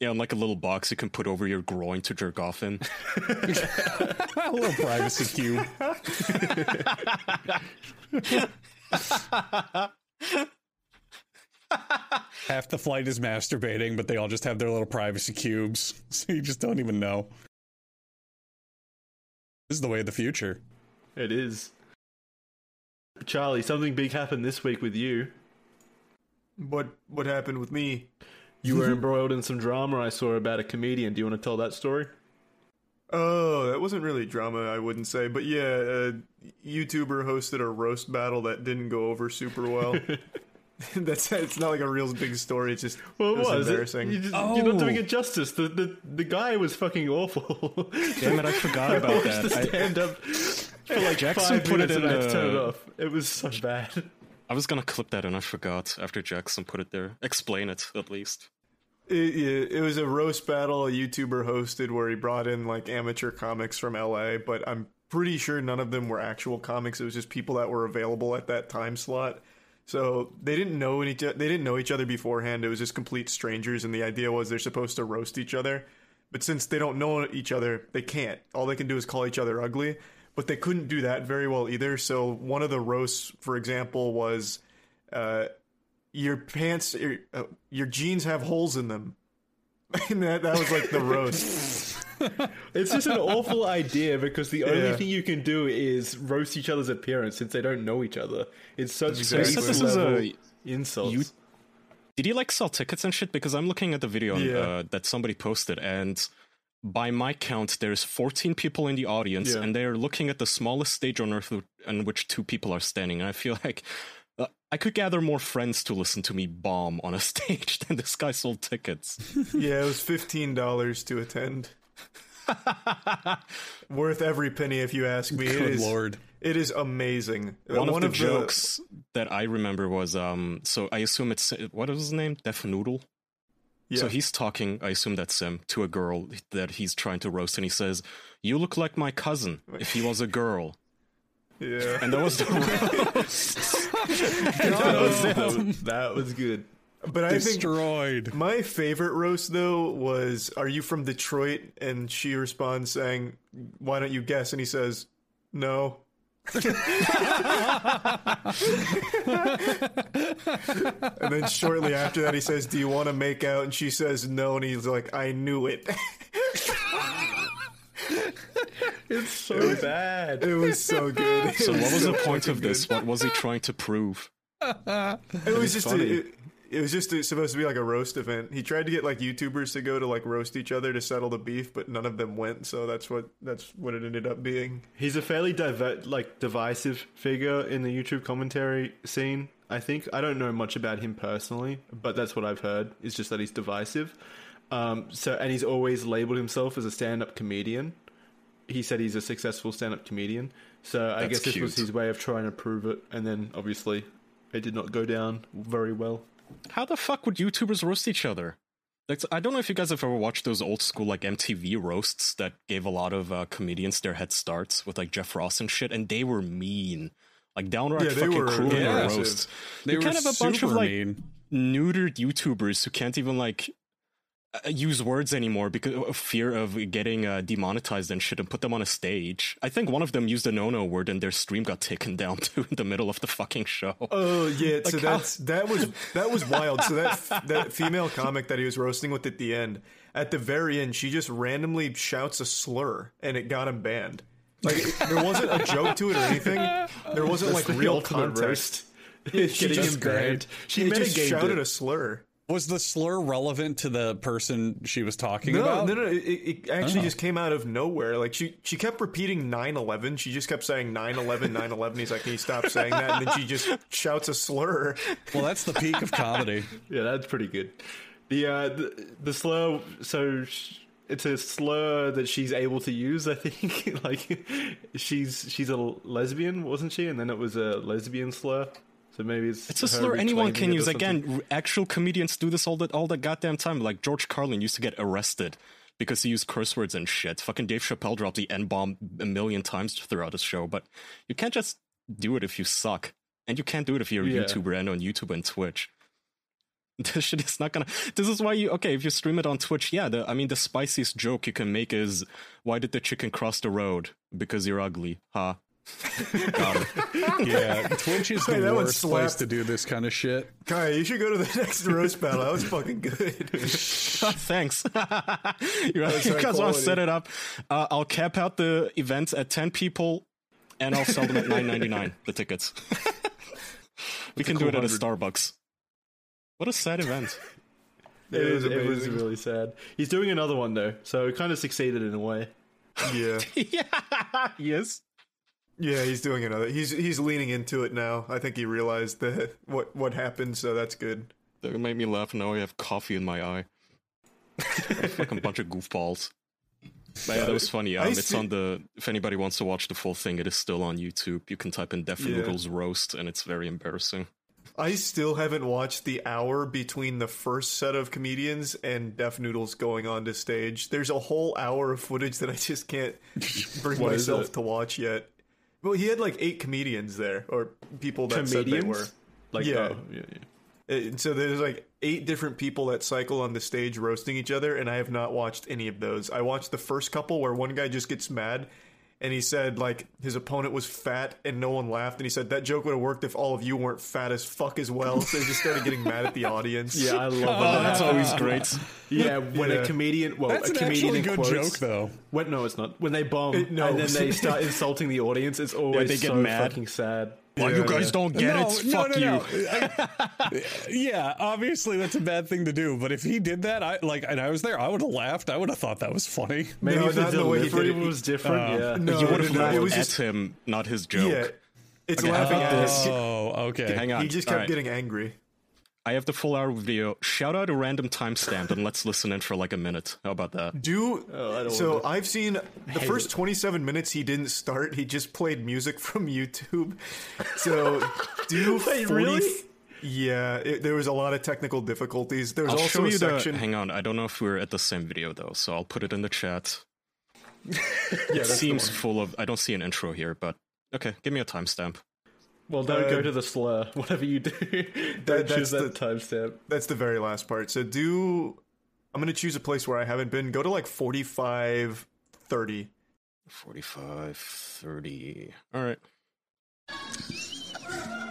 Yeah, and like a little box you can put over your groin to jerk off in. a little privacy cube. Half the flight is masturbating, but they all just have their little privacy cubes, so you just don't even know. This is the way of the future. It is. Charlie, something big happened this week with you. What what happened with me? You were embroiled in some drama I saw about a comedian. Do you want to tell that story? Oh, that wasn't really drama, I wouldn't say, but yeah, a YouTuber hosted a roast battle that didn't go over super well. That's it's not like a real big story. It's just Well, it was was. embarrassing. You just, You're not doing Oh. it justice. The, the the guy was fucking awful. Damn it, I forgot about watched the that. I, stand up for like Jackson five put it minutes in and I had to turn it off. It was so bad. I was gonna clip that and I forgot after Jackson put it there. Explain it, at least. It, it, it was a roast battle a YouTuber hosted where he brought in like amateur comics from LA, but I'm pretty sure none of them were actual comics. It was just people that were available at that time slot. So they didn't know any, they didn't know each other beforehand. It was just complete strangers, and the idea was they're supposed to roast each other. But since they don't know each other, they can't. All they can do is call each other ugly. But they couldn't do that very well either. So one of the roasts, for example, was uh, your pants, your, uh, your jeans have holes in them. and that, that was like the roast. It's just an awful idea because the only Yeah. thing you can do is roast each other's appearance since they don't know each other. It's such Exactly. base This is a- insults. you- Did he like sell tickets and shit? Because I'm looking at the video on, Yeah. uh, that somebody posted, and by my count, there's 14 people in the audience, Yeah. and they're looking at the smallest stage on earth on which two people are standing. And I feel like uh, I could gather more friends to listen to me bomb on a stage than this guy sold tickets. yeah, it was fifteen dollars to attend. Worth every penny, if you ask me. It Good is- lord. It is amazing. One, of the jokes that I remember was um. So I assume it's what is his name? Def Noodle. Yeah. So he's talking, I assume that's him, to a girl that he's trying to roast, and he says, "You look like my cousin if he was a girl." yeah. And that was the roast. that, was, that was- that was good. But I think Destroyed. my favorite roast though was, "Are you from Detroit?" And she responds saying, "Why don't you guess?" And he says, "No." and then shortly after that, he says, "Do you want to make out?" And she says, "No." And he's like, "I knew it." It's so bad. it was so good. So It what was the so point of fucking this? good. What was he trying to prove? It was just funny. a, it, it was just supposed to be like a roast event. He tried to get like YouTubers to go to like roast each other to settle the beef, but none of them went. So that's what that's what it ended up being. He's a fairly diver- like divisive figure in the YouTube commentary scene. I think I don't know much about him personally, but that's what I've heard. It's just that he's divisive. Um, so and he's always labeled himself as a stand-up comedian. He said he's a successful stand-up comedian. So I That's guess this was his way of trying to prove it, and then obviously it did not go down very well. How the fuck would YouTubers roast each other? Like, I don't know if you guys have ever watched those old school like MTV roasts that gave a lot of uh, comedians their head starts with like Jeff Ross and shit, and they were mean, like downright Yeah, fucking were cruel in their roasts. They you were kind of a bunch of like mean. neutered YouTubers who can't even like use words anymore because of fear of getting uh, demonetized and shit and put them on a stage. I think one of them used a no-no word and their stream got taken down too in the middle of the fucking show. Oh yeah, so Like how- that's that was that was wild. So that that female comic that he was roasting with at the end, at the very end, she just randomly shouts a slur, and it got him banned. Like there wasn't a joke to it or anything. There wasn't like The real ultimate context. roast. She just him banned. She She just shouted it. a slur. Was the slur relevant to the person she was talking No, about? no, no. It, it actually Oh. just came out of nowhere. Like she, she kept repeating 9-11. She just kept saying 9-11, 9-11. He's like, can you stop saying that? And then she just shouts a slur. Well, that's the peak of comedy. Yeah, that's pretty good. The uh, the, the slur. So sh- it's a slur that she's able to use. I think like she's she's a lesbian, wasn't she? And then it was a lesbian slur. So maybe it's It's a slur anyone can use. Again, actual comedians do this all the all the goddamn time. Like George Carlin used to get arrested because he used curse words and shit. Fucking Dave Chappelle dropped the N bomb a million times throughout his show. But you can't just do it if you suck, and you can't do it if you're a Yeah. YouTuber and on YouTube and Twitch. This shit is not gonna. This is why you okay if you stream it on Twitch. Yeah, the I mean the spiciest joke you can make is why did the chicken cross the road because you're ugly, huh? Got him. Yeah, Twitch is the Hey, that one worst place to do this kind of shit. Kai, you should go to the next roast battle. That was fucking good. Thanks. you, was you guys want to set it up? Uh, I'll cap out the events at ten people, and I'll sell them at nine ninety nine. The tickets. we can do it at a Starbucks. What a sad event. It, It is, was it was really sad. He's doing another one though, so it kind of succeeded in a way. yeah. yeah. Yes. Yeah, he's doing another. He's he's leaning into it now. I think he realized that what what happened, so that's good. That made me laugh. Now I have coffee in my eye. Fucking bunch of goofballs. But yeah, that was funny. Um, it's on the. If anybody wants to watch the full thing, it is still on YouTube. You can type in Def Yeah. Noodles roast, and it's very embarrassing. I still haven't watched the hour between the first set of comedians and Def Noodles going on to stage. There's a whole hour of footage that I just can't bring myself to watch yet. Well, he had like eight comedians there, or people that said they were. Like, Yeah. oh, yeah, yeah. And so there's like eight different people that cycle on the stage roasting each other, and I have not watched any of those. I watched the first couple where one guy just gets mad, and he said like his opponent was fat, and no one laughed, and he said that joke would have worked if all of you weren't fat as fuck as well. So he just started getting mad at the audience. Yeah, I love when Oh, that that's always great. Yeah, when Yeah. a comedian, well, That's a comedian actually in good quotes, joke, though. When, no, it's not. When they bomb It- no. and then they start insulting the audience, it's always they get so mad. fucking sad. Why Yeah, you guys yeah. don't get it? Fuck you. I- yeah, obviously that's a bad thing to do. But if he did that, I like, and I was there, I would have laughed. I would have thought that was funny. Maybe No, if the not the way he did it. was different. Uh, yeah. No, you would have no, no, laughed it was at just him, not his joke. yeah. It's Okay, laughing how at uh, about. Oh, okay. Hang on. He just kept All right. getting angry. I have the full hour video. Shout out a random timestamp and let's listen in for like a minute. How about that? Do Oh, I don't so. wanna- I've seen the first 27 minutes. He didn't start. He just played music from YouTube. So do Wait, 40 really? Yeah, it, there was a lot of technical difficulties. There was I'll also show a you section. the. Hang on, I don't know if we're at the same video though, so I'll put it in the chat. yeah, It seems full of. I don't see an intro here, but okay, give me a timestamp. Well, don't Uh, go to the slur. Whatever you do, don't that's choose the- that timestamp. That's the very last part. So do. I'm gonna choose a place where I haven't been. Go to like 45, 30. 45, 30. All right.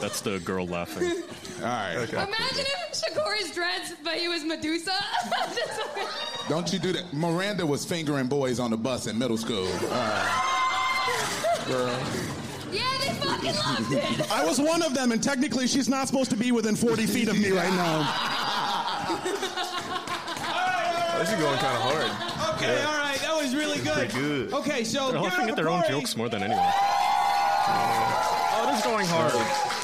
That's the girl laughing. All right. Imagine if Shakori's dreads, but he was Medusa. Don't you do that. Miranda was fingering boys on the bus in middle school. All right. Girl. yeah, they fucking loved it. I was one of them, and technically, she's not supposed to be within 40 feet of me right now. This is going kind of hard. Okay, all right, that was really good. Pretty good. Okay, so They're give it laughing up at their own jokes more than anyone. Oh, this is going hard.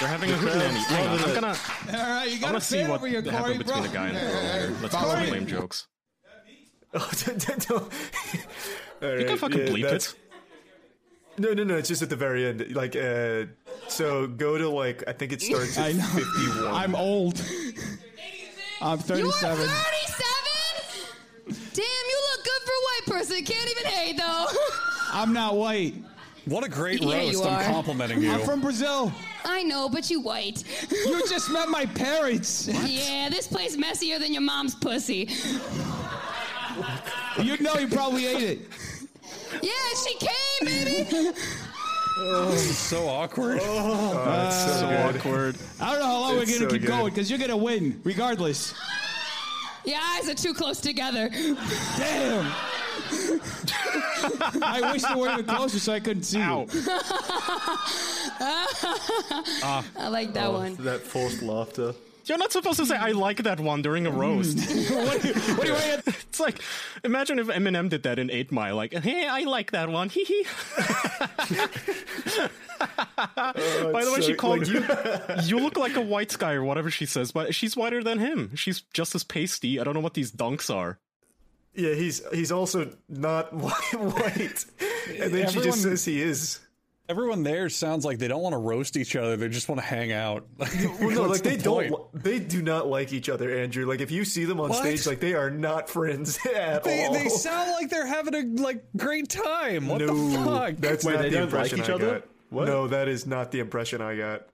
They're having a hootenanny. Hang on, I'm gonna. All right, you I got want a to see fan what over here, happened Corey, between bro. the guy and the girl here. Let's Follow go me. lame jokes. Oh, don't- don't- All You can right, fucking yeah, bleep that's- it. No, no, no. It's just at the very end. Like, uh, so go to like I think it starts at 51. I'm old. I'm thirty-seven. You are 37. 37? Damn, you look good for a white person. Can't even hate, though. I'm not white. What a great Yeah, you roast! I'm are. complimenting you. I'm from Brazil. I know, but you white. You just met my parents. Yeah, this place messier than your mom's pussy. You know you probably ate it. Yeah, she came, baby. This is so awkward. Oh, so ah. awkward. I don't know how long It's we're gonna so keep good. going because you're gonna win regardless. Your eyes are too close together. Damn. I wish they were even closer so I couldn't see Ow. you. I like that oh, one. That forced laughter. You're not supposed to say I like that one during a roast. what, what do you want? it's like imagine if Eminem did that in Eight Mile, like, hey, I like that one. Hee hee. Oh, By the way, so- she called like- you. You look like a white guy or whatever she says, but she's whiter than him. She's just as pasty. I don't know what these dunks are. Yeah, he's he's also not white, white. and then she just says he is. Everyone there sounds like they don't want to roast each other. They just want to hang out. Well, no, What's like they the don't. They do not like each other, Andrew. Like if you see them on What? stage, like they are not friends at They, all. they sound like they're having a like great time. What no, the fuck? that's Wait, not they the don't like impression each I other? got. What? No, that is not the impression I got.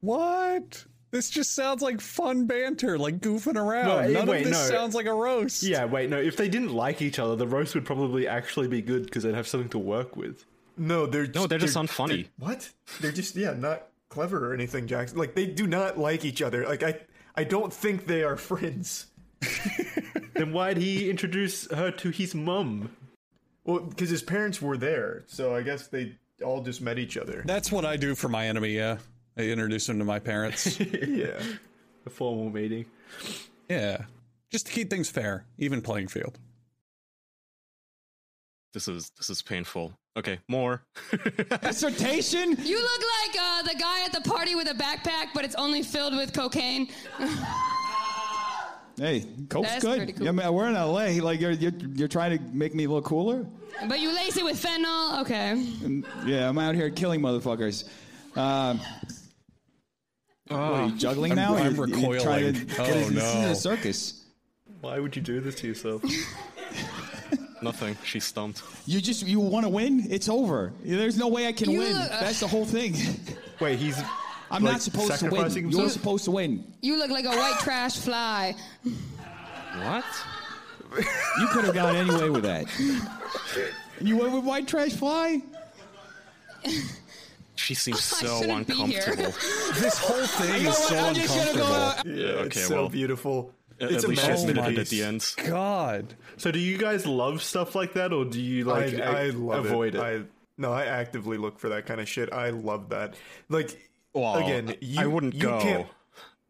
what? This just sounds like fun banter, like goofing around. No, None wait, of this no. sounds like a roast. Yeah, wait, no. If they didn't like each other, the roast would probably actually be good because they'd have something to work with. No, they're No, they're just unfunny. they're- What? They're just yeah, not clever or anything, Jackson. Like they do not like each other. Like I, I don't think they are friends. then why'd he introduce her to his mum? Well, because his parents were there, so I guess they all just met each other. That's what I do for my enemy, yeah. I introduce him to my parents. yeah. A formal meeting. yeah. Just to keep things fair, even playing field. This is this is painful. Okay, more. Dissertation? You look like uh, the guy at the party with a backpack, but it's only filled with cocaine. Hey, Coke's That's good. cool. Yeah, man, we're in LA. Like you're, you're you're trying to make me look cooler. but you lace it with fentanyl. Okay. Yeah, I'm out here killing motherfuckers. Um, what, are you ah. juggling I'm- now? I'm You're- you're trying recoiling. Oh, to- Oh, this is a circus. Why would you do this to yourself? Nothing. She's stumped. You just you want to win. It's over. There's no way I can You win. look- uh, That's the whole thing. Wait, he's. I'm Like, not supposed to sacrificing win. You're supposed to win. You look like a white trash fly. What? You could have gotten anyway with that. You went with white trash fly. She seems I so shouldn't be here. uncomfortable. This whole thing is so I'm just gonna go. Uh, uncomfortable. Yeah, okay, it's so well, beautiful. At, it's at a least she admitted it at the oh end. God. So, do you guys love stuff like that, or do you like I, I a- love avoid it? I no, I actively look for that kind of shit. I love that. Like Well, again, you, I wouldn't you go. Can't,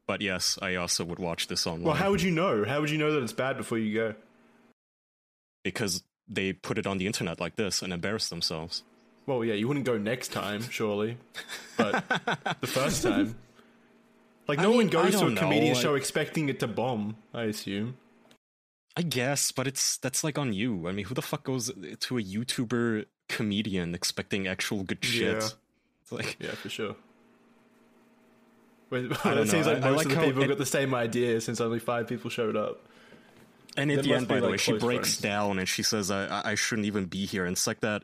But yes, I also would watch this online well, how would you know? How would you know that it's bad before you go? because they put it on the internet like this and embarrass themselves. Well, yeah, you wouldn't go next time, surely, but the first time. Like, I no one mean, I goes to a know, comedian like- show expecting it to bomb. I assume. I guess, but it's that's like on you. I mean, who the fuck goes to a YouTuber comedian expecting actual good shit? Yeah. It's like Yeah, for sure. Wait, I it seems like I- I most like of the people it- got the same idea since only five people showed up. And at the end, by the like, way, she breaks friends. down and she says, I- I shouldn't even be here. And it's like that.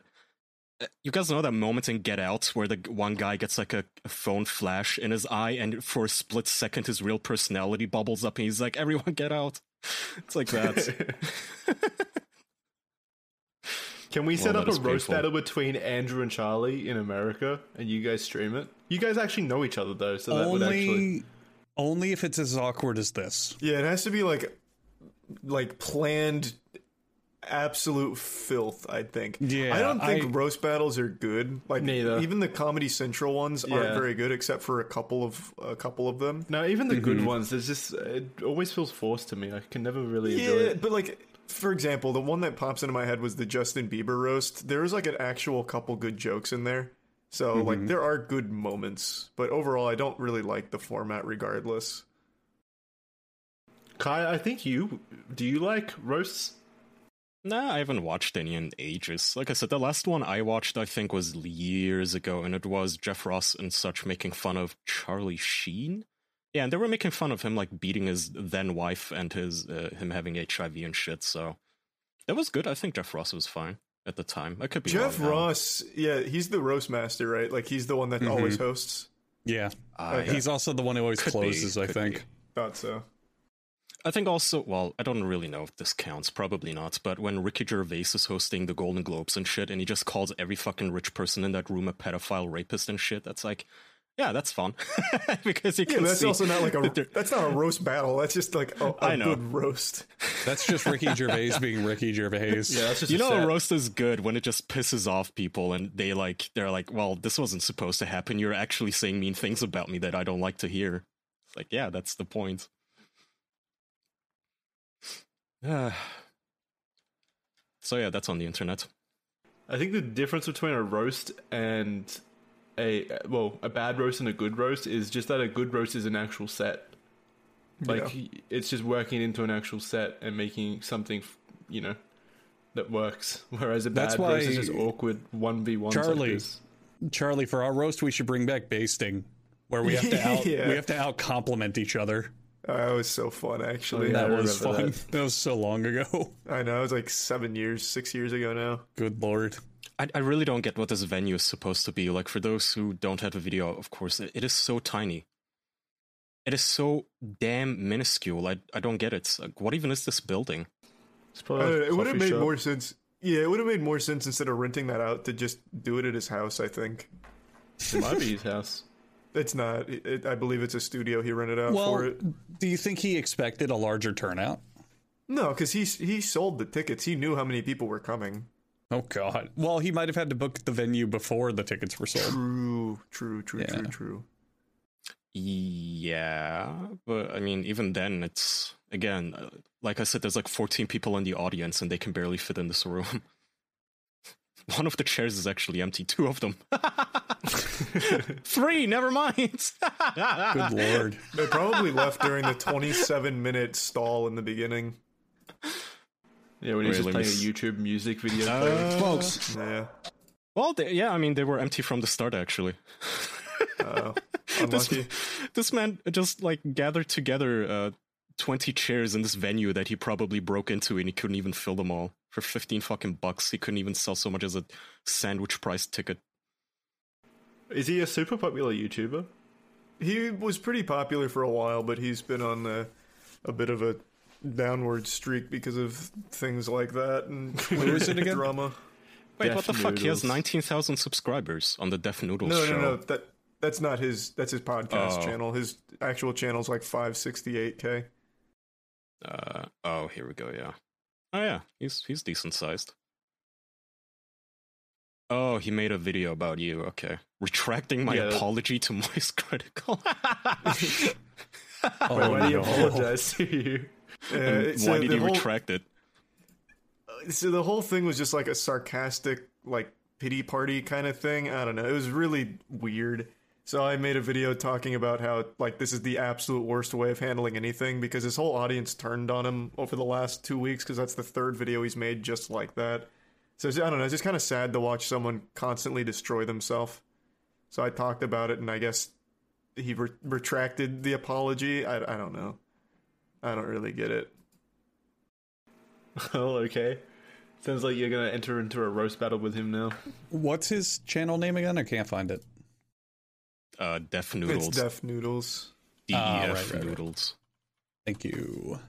Uh, You guys know that moment in Get Out where the one guy gets like a, a phone flash in his eye, and for a split second, his real personality bubbles up, and he's like, "Everyone, get out!" It's like that. Can we set Well, up a roast painful. battle between Andrew and Charlie in America, and you guys stream it? You guys actually know each other though, so that would actually. Only, only if it's as awkward as this. yeah, it has to be like like planned absolute filth, I think. Yeah, I don't think I- roast battles are good. Like Neither. even the Comedy Central ones Yeah. aren't very good except for a couple of a couple of them. No, even the Mm-hmm. good ones. There's just it always feels forced to me. I can never really enjoy Yeah, it. but like for example, the one that pops into my head was the Justin Bieber roast. There was like an actual couple good jokes in there. So Mm-hmm. like there are good moments, but overall I don't really like the format regardless. Kai, I think you do. You like roasts? Nah, I haven't watched any in ages. Like I said, the last one I watched, I think, was years ago, and it was Jeff Ross and such making fun of Charlie Sheen. Yeah, and they were making fun of him like beating his then wife and his uh, him having HIV and shit. So that was good. I think Jeff Ross was fine at the time. I could be Jeff wrong now. Ross, yeah, he's the roast master, right? Like he's the one that always hosts. Yeah. I- He's also the one who always Could be, closes, I think. be. Thought so. I think also, well, I don't really know if this counts, probably not, but when Ricky Gervais is hosting the Golden Globes and shit, and he just calls every fucking rich person in that room a pedophile, rapist, and shit, that's like, yeah, that's fun. because you Yeah, can but that's see also not like a that's not a roast battle. That's just like a, a I know. good roast. That's just Ricky Gervais being Ricky Gervais. Yeah, that's just You know, set. a roast is good when it just pisses off people and they like, they're like, well, this wasn't supposed to happen. You're actually saying mean things about me that I don't like to hear. It's like, yeah, that's the point. so yeah, that's on the internet. I think the difference between a roast and a well, a bad roast and a good roast is just that a good roast is an actual set. Like it's just working into an actual set and making something, you know, that works. Whereas a bad roast is just awkward one v one. Charlie. Charlie, for our roast, we should bring back basting, where we have to out Yeah. we have to out compliment each other. Oh, that was so fun, actually. Oh, yeah. I that was fun. That. that. was so long ago. I know it was like seven years, six years ago now. Good lord. I, I really don't get what this venue is supposed to be. Like, for those who don't have a video, of course, it, it is so tiny. it is so damn minuscule. I I don't get it. Like, what even is this building? It's probably know, Uh, it would have made shop. more sense. Yeah, it would have made more sense instead of renting that out to just do it at his house. I think It might be his house. It's not. It, it- I believe it's a studio he rented out Well, for it. do you think he expected a larger turnout? No, because he he sold the tickets. He knew how many people were coming. Oh God. Well, he might have had to book the venue before the tickets were sold. True, true, true, Yeah. true, true. Yeah, but I mean, even then, it's again, uh, like I said, there's like 14 people in the audience, and they can barely fit in this room. One of the chairs is actually empty. Two of them. Three. Never mind. Good lord. They probably left during the 27 minute stall in the beginning. Yeah, when he was just Really playing a YouTube music video. Uh, Folks, Yeah. well, they, yeah, I mean, they were empty from the start, actually. Uh, this, this man just like gathered together uh, 20 chairs in this venue that he probably broke into and he couldn't even fill them all for 15 fucking bucks he couldn't even sell so much as a sandwich price ticket Is he a super popular YouTuber? He was pretty popular for a while, but he's been on a, a bit of a downward streak because of things like that and Where is it again? drama. wait Def what the fuck he has 19,000 subscribers on the Def Noodles No, show no, no. That that's not his. That's his podcast Oh. channel. His actual channel's like 568k. Uh, oh here we go yeah oh yeah he's he's decent sized Oh, he made a video about you. Okay. Retracting my Yeah. apology to Moist Critical. Oh, why do you apologize to you? Uh, And so why did the he whole- retract it? So the whole thing was just like a sarcastic, like pity party kind of thing. I don't know. It was really weird. So I made a video talking about how like this is the absolute worst way of handling anything because his whole audience turned on him over the last two weeks because that's the third video he's made just like that. So I don't know. It's just kind of sad to watch someone constantly destroy themselves. So I talked about it, and I guess he re- retracted the apology. I, I don't know. I don't really get it. oh, okay. Sounds like you're gonna enter into a roast battle with him now. What's his channel name again? I can't find it. Uh, Def Noodles. It's Def Noodles. DEF Ah, right, right, right. Noodles. Thank you.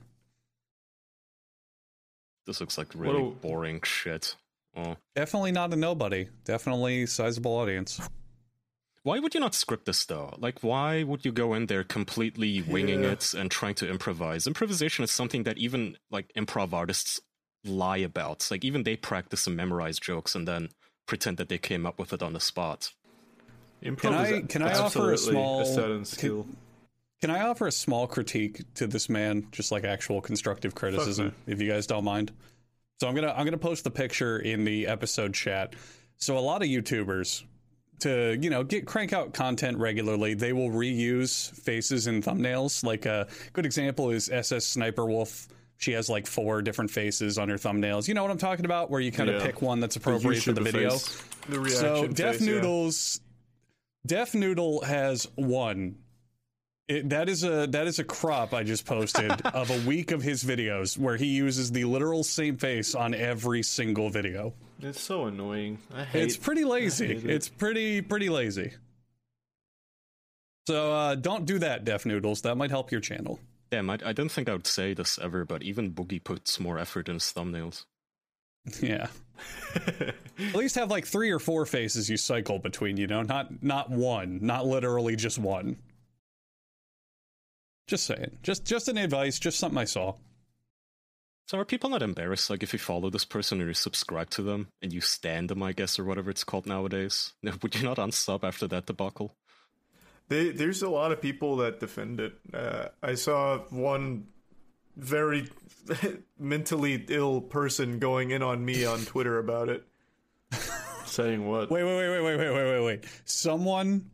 This looks like really a- boring shit. Oh. Definitely not a nobody. Definitely sizable audience. Why would you not script this though? Like, why would you go in there completely winging Yeah. it and trying to improvise? Improvisation is something that even like improv artists lie about. Like, even they practice and memorize jokes and then pretend that they came up with it on the spot. Improv Can I- can I offer a small- a certain skill? Can I offer a small critique to this man, just like actual constructive criticism, if you guys don't mind? So I'm gonna I'm gonna post the picture in the episode chat. So a lot of YouTubers, to you know get crank out content regularly, they will reuse faces and thumbnails. Like a good example is SSSniperWolf. She has like four different faces on her thumbnails. You know what I'm talking about? Where you kind of Yeah. pick one that's appropriate for the YouTuber video. face. The reaction So Def face, yeah. Def Noodle has one. It, that is a that is a crop I just posted of a week of his videos where he uses the literal same face on every single video. It's so annoying. I hate. It's pretty lazy. it. It's pretty pretty lazy. So uh, don't do that, Def Noodles. That might help your channel. Damn, I, I don't think I would say this ever, but even Boogie puts more effort in his thumbnails. Yeah. At least have like three or four faces you cycle between, you know, not not one, not literally just one. Just saying. Just just an advice, just something I saw. So are people not embarrassed, like if you follow this person or you subscribe to them and you stand them, I guess, or whatever it's called nowadays? Would you not unsub after that debacle? They, there's a lot of people that defend it. Uh, I saw one very mentally ill person going in on me on Twitter about it. Saying what? Wait, wait, wait, wait, wait, wait, wait, wait. Someone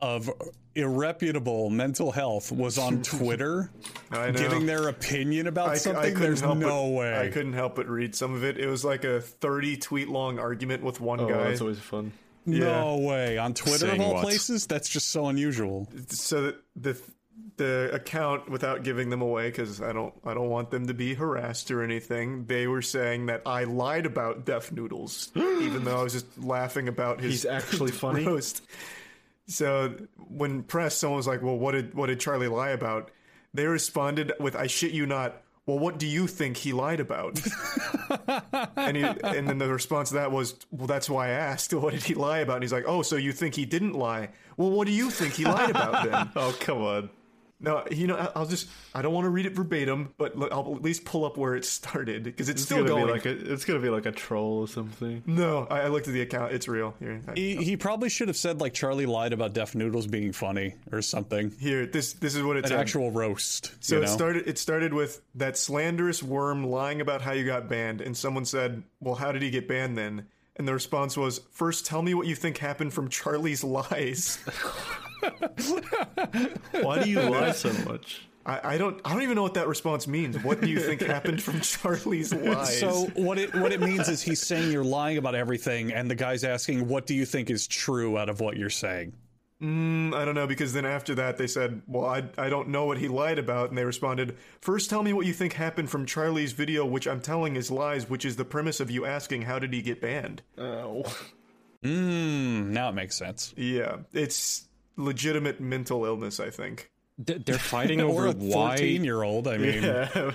of irreputable mental health was on Twitter giving their opinion about I, something. I There's no it, way. I couldn't help but read some of it. It was like a 30 tweet long argument with one oh, guy. That's always fun. No way. On Twitter Saying of all what? places? That's just so unusual. So the, the the account without giving them away because I don't I don't want them to be harassed or anything. They were saying that I lied about Def Noodles, even though I was just laughing about his. He's actually funny? roast. So when pressed, someone was like, "Well, what did what did Charlie lie about?" They responded with, "I shit you not." Well, what do you think he lied about? and he, and then the response to that was, "Well, that's why I asked. What did he lie about?" And he's like, "Oh, so you think he didn't lie? Well, what do you think he lied about then?" Oh come on. No, you know, I- I'll just I don't want to read it verbatim, but I'll at least pull up where it started because it's, It's still gonna going. be like a. It's gonna be like a troll or something. no, I, I looked at the account; it's real. Here, I- He, he probably should have said like Charlie lied about Def Noodles being funny or something. here, this this is what it's An said. actual roast. So you it know? started. It started with that slanderous worm lying about how you got banned, and someone said, "Well, how did he get banned then?" And the response was, first tell me what you think happened from Charlie's lies." Why do you lie so much? I, I don't. I don't even know what that response means. What do you think happened from Charlie's lies? So what it what it means is he's saying you're lying about everything, and the guy's asking, "What do you think is true out of what you're saying?" Mm, I don't know because then after that they said, "Well, I I don't know what he lied about," and they responded, first tell me what you think happened from Charlie's video, which I'm telling is lies, which is the premise of you asking how did he get banned." Oh. Mm, now it makes sense. Yeah, it's legitimate mental illness. I think. Th- They're fighting Or over a why. fourteen-year-old. I mean, Yeah.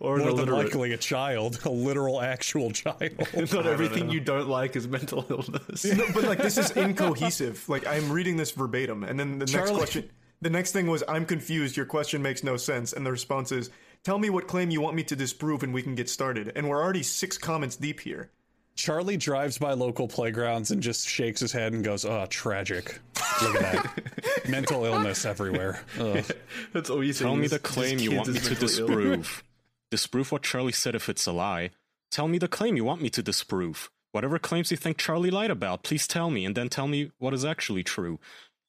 or more than likely a child, a literal, actual child. Not everything you don't like is mental illness. No, but like this is incohesive. Like I'm reading this verbatim, and then the next Charlie- question, the next thing was, "I'm confused. Your question makes no sense." And the response is, "Tell me what claim you want me to disprove, and we can get started." And we're already six comments deep here. Charlie drives by local playgrounds and just shakes his head and goes, "Oh, tragic! Look at that, mental illness everywhere." Ugh. That's all you. Tell me the claim you want me to disprove. disprove what Charlie said if it's a lie. Tell me the claim you want me to disprove. Whatever claims you think Charlie lied about, please tell me, and then tell me what is actually true.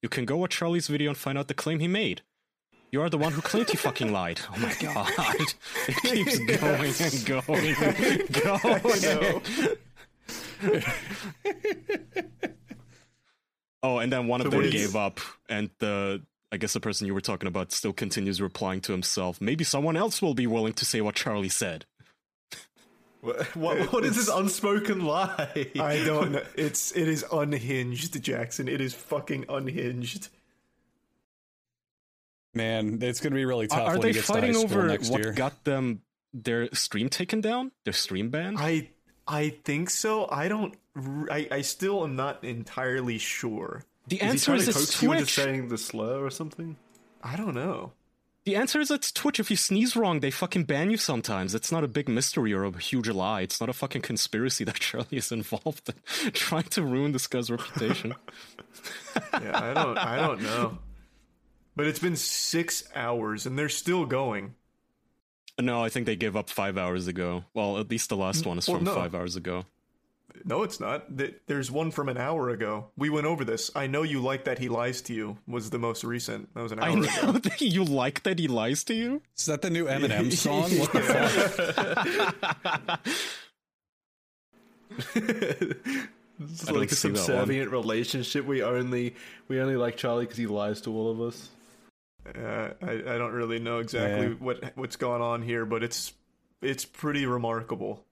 You can go watch Charlie's video and find out the claim he made. You are the one who claimed he fucking lied. Oh my god. It keeps going and going and going. Oh, and then one of them what is- gave up, and the I guess the person you were talking about still continues replying to himself. Maybe someone else will be willing to say what Charlie said. What, what, what is this unspoken lie? I don't know. It's it is unhinged, Jackson. It is fucking unhinged. Man, it's going to be really tough. Are, are when they he gets to fighting high over what year. got them their stream taken down? Their stream banned? I I think so. I don't. I, I still am not entirely sure. the is he answer is to it's coax you into Twitch. saying the slur or something? I don't know. The answer is it's Twitch. If you sneeze wrong, they fucking ban you sometimes. It's not a big mystery or a huge lie. It's not a fucking conspiracy that Charlie is involved in trying to ruin this guy's reputation. Yeah, I don't. I don't know. But it's been six hours and they're still going. No, I think they gave up five hours ago. Well, at least the last one is well, from no. five hours ago. No, it's not. There's one from an hour ago. We went over this. I know you like that he lies to you. Was the most recent. That was an hour I ago. know that you like that he lies to you. Is that the new Eminem song? What the fuck? It's I like a see one. subservient relationship. We only we only like Charlie because he lies to all of us. Uh, I, I don't really know exactly Yeah. what what's going on here, but it's it's pretty remarkable.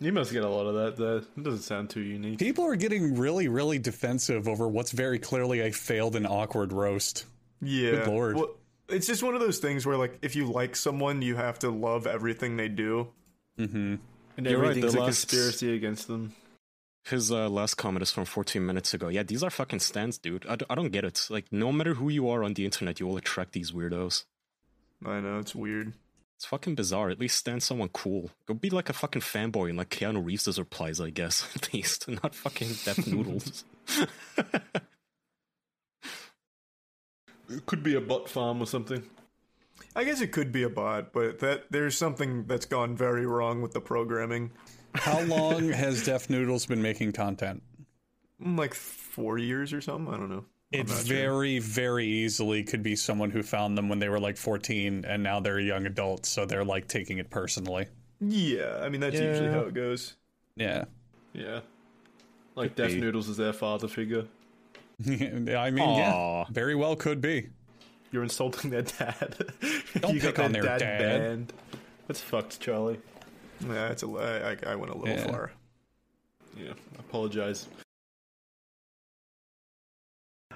You must get a lot of that. There, it doesn't sound too unique. People are getting really, really defensive over what's very clearly a failed and awkward roast. Yeah. Good lord. Well, it's just one of those things where like if you like someone, you have to love everything they do. Mm-hmm. And You're right, everything's the a last- conspiracy against them. His uh, last comment is from 14 minutes ago. Yeah, these are fucking stands, dude. I, d- I don't get it. Like, no matter who you are on the internet, you will attract these weirdos. I know it's weird. It's fucking bizarre. At least stand someone cool. Go be like a fucking fanboy and like Keanu Reeves does replies, I guess. At least. Not fucking Def noodles. It could be a bot farm or something. I guess it could be a bot, but that there's something that's gone very wrong with the programming. How long has Def Noodles been making content? Like four years or something. I don't know. It not sure. very, very easily could be someone who found them when they were like 14 and now they're young adults, so they're like taking it personally. Yeah, I mean that's usually how it goes. Yeah. Yeah. Like Could Def be. Noodles is their father figure. I mean, yeah, very well could be. You're insulting their dad. Don't you pick got on their dad. banned. That's fucked, Charlie. Yeah, it's a. I, I went a little Yeah. far. Yeah, I apologize.